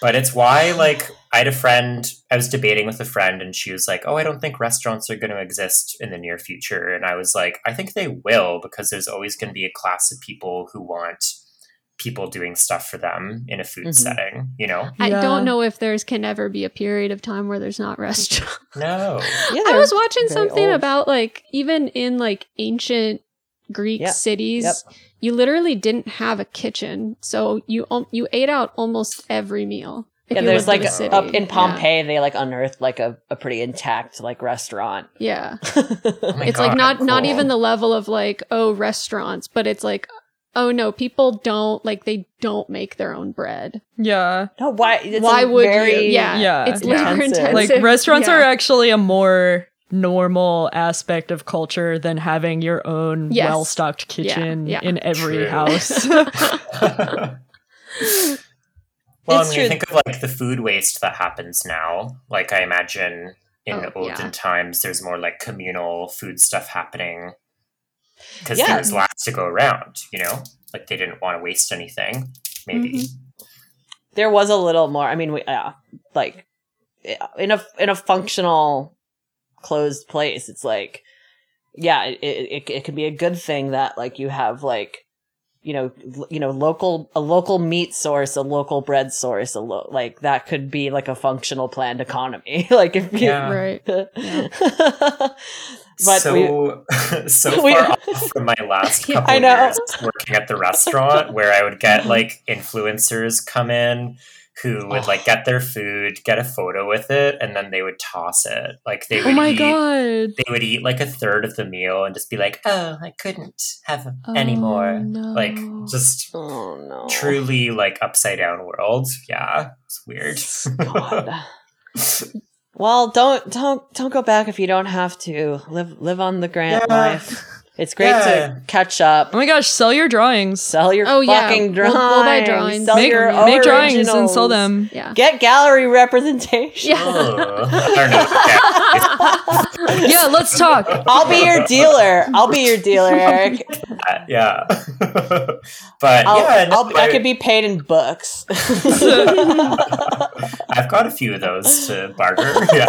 but it's why, like, I had a friend, I was debating with a friend, and she was like, Oh, I don't think restaurants are going to exist in the near future. And I was like, I think they will, because there's always going to be a class of people who want people doing stuff for them in a food Mhm. setting, you know? I Yeah. don't know if there's can ever be a period of time where there's not restaurants. No. yeah. I was watching something old. about like even in like ancient Greek Yep. cities, Yep. you literally didn't have a kitchen, so you you ate out almost every meal. yeah. There's like in a city. up in Yeah. Pompeii, they like unearthed like a, a pretty intact like restaurant. Yeah, Oh my it's like God, not not cool. even the level of like oh restaurants, but it's like oh no, people don't like they don't make their own bread. Yeah. no, why? It's Why would very, you? Yeah, Yeah. it's labor Intensive. intensive. like restaurants Yeah. are actually a more normal aspect of culture than having your own Yes. well-stocked kitchen yeah. in every True. house. well, It's and when true. you think of like the food waste that happens now, like I imagine in Oh, olden yeah. times, there's more like communal food stuff happening because Yeah. there's lots to go around. You know, like they didn't want to waste anything. Maybe. Mhm. there was a little more. I mean, we yeah, like in a in a functional closed place, it's like yeah, it it, it could be a good thing that like you have like you know you know local a local meat source, a local bread source, a lo- like that could be like a functional planned economy. like if you Yeah. Right. but so we, so we- far off from my last Yeah, couple I know. years working at the restaurant where I would get like influencers come in who would like get their food, get a photo with it, and then they would toss it. Like they oh would Oh my eat god. they would eat like a third of the meal and just be like, "Oh, I couldn't have Oh, any more." no. Like just oh no, truly like upside down world. Yeah, it's weird. God. Well, don't don't don't go back if you don't have to. Live live on the grant Yeah. life. It's great Yeah. to catch up. Oh my gosh, sell your drawings. Sell your Oh, yeah. fucking We'll- drawings. we'll buy drawings. Sell make your make drawings and sell them. Yeah. Get gallery representation. Yeah. Ugh. I don't know. Yeah, let's talk. I'll be your dealer. I'll be your dealer, Eric. Uh, yeah, yeah. but I'll, yeah, no, I'll, I could be paid in books. I've got a few of those to barter. Yeah.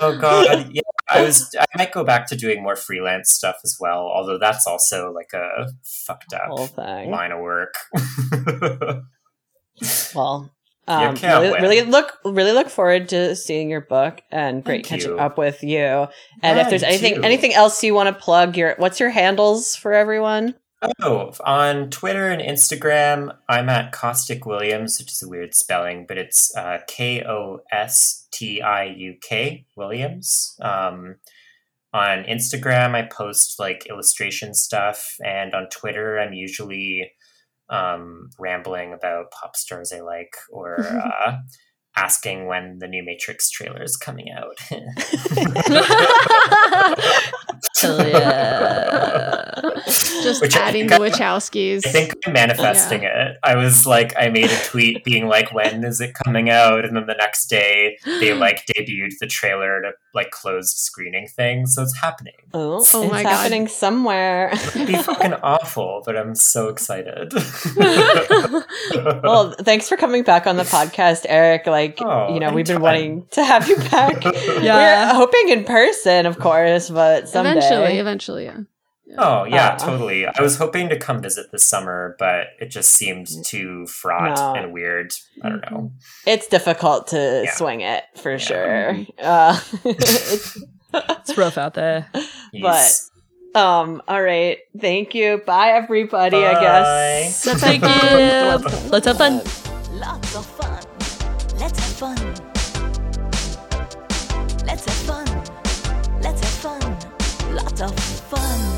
oh god, yeah. I was. I might go back to doing more freelance stuff as well. Although that's also like a fucked up line of work. Well, You um, really, win. really look really look forward to seeing your book and great Thank catching you. up with you. And if there's anything anything else you want to plug, your what's your handles for everyone? Oh, on Twitter and Instagram, I'm at Kostiuk Williams, which is a weird spelling, but it's uh, K O S T I U K Williams. Um, on Instagram, I post like illustration stuff, and on Twitter, I'm usually um, rambling about pop stars I like or uh, asking when the new Matrix trailer is coming out. Hell yeah. Just Which adding the Wachowskis. I think I'm manifesting it. I was like, I made a tweet being like, when is it coming out? And then the next day, they like debuted the trailer to like closed screening thing. So it's happening. Oh, Oh it's my God. happening somewhere. It'd be fucking awful, but I'm so excited. well, thanks for coming back on the podcast, Eric. Like, Oh, you know, we've been anytime. wanting to have you back. Yeah. We're hoping in person, of course, but someday. Eventually, eventually, yeah. Oh yeah, Uh, totally. I was hoping to come visit this summer, but it just seemed too fraught No. and weird. I don't know. It's difficult to Yeah. swing it for Yeah. sure. Uh, it's- It's rough out there. Yes. um. All right. Thank you. Bye, everybody. I guess. So thank you. Let's have fun. Lots of fun. Let's have fun. Let's have fun. Let's have fun. Lots of fun.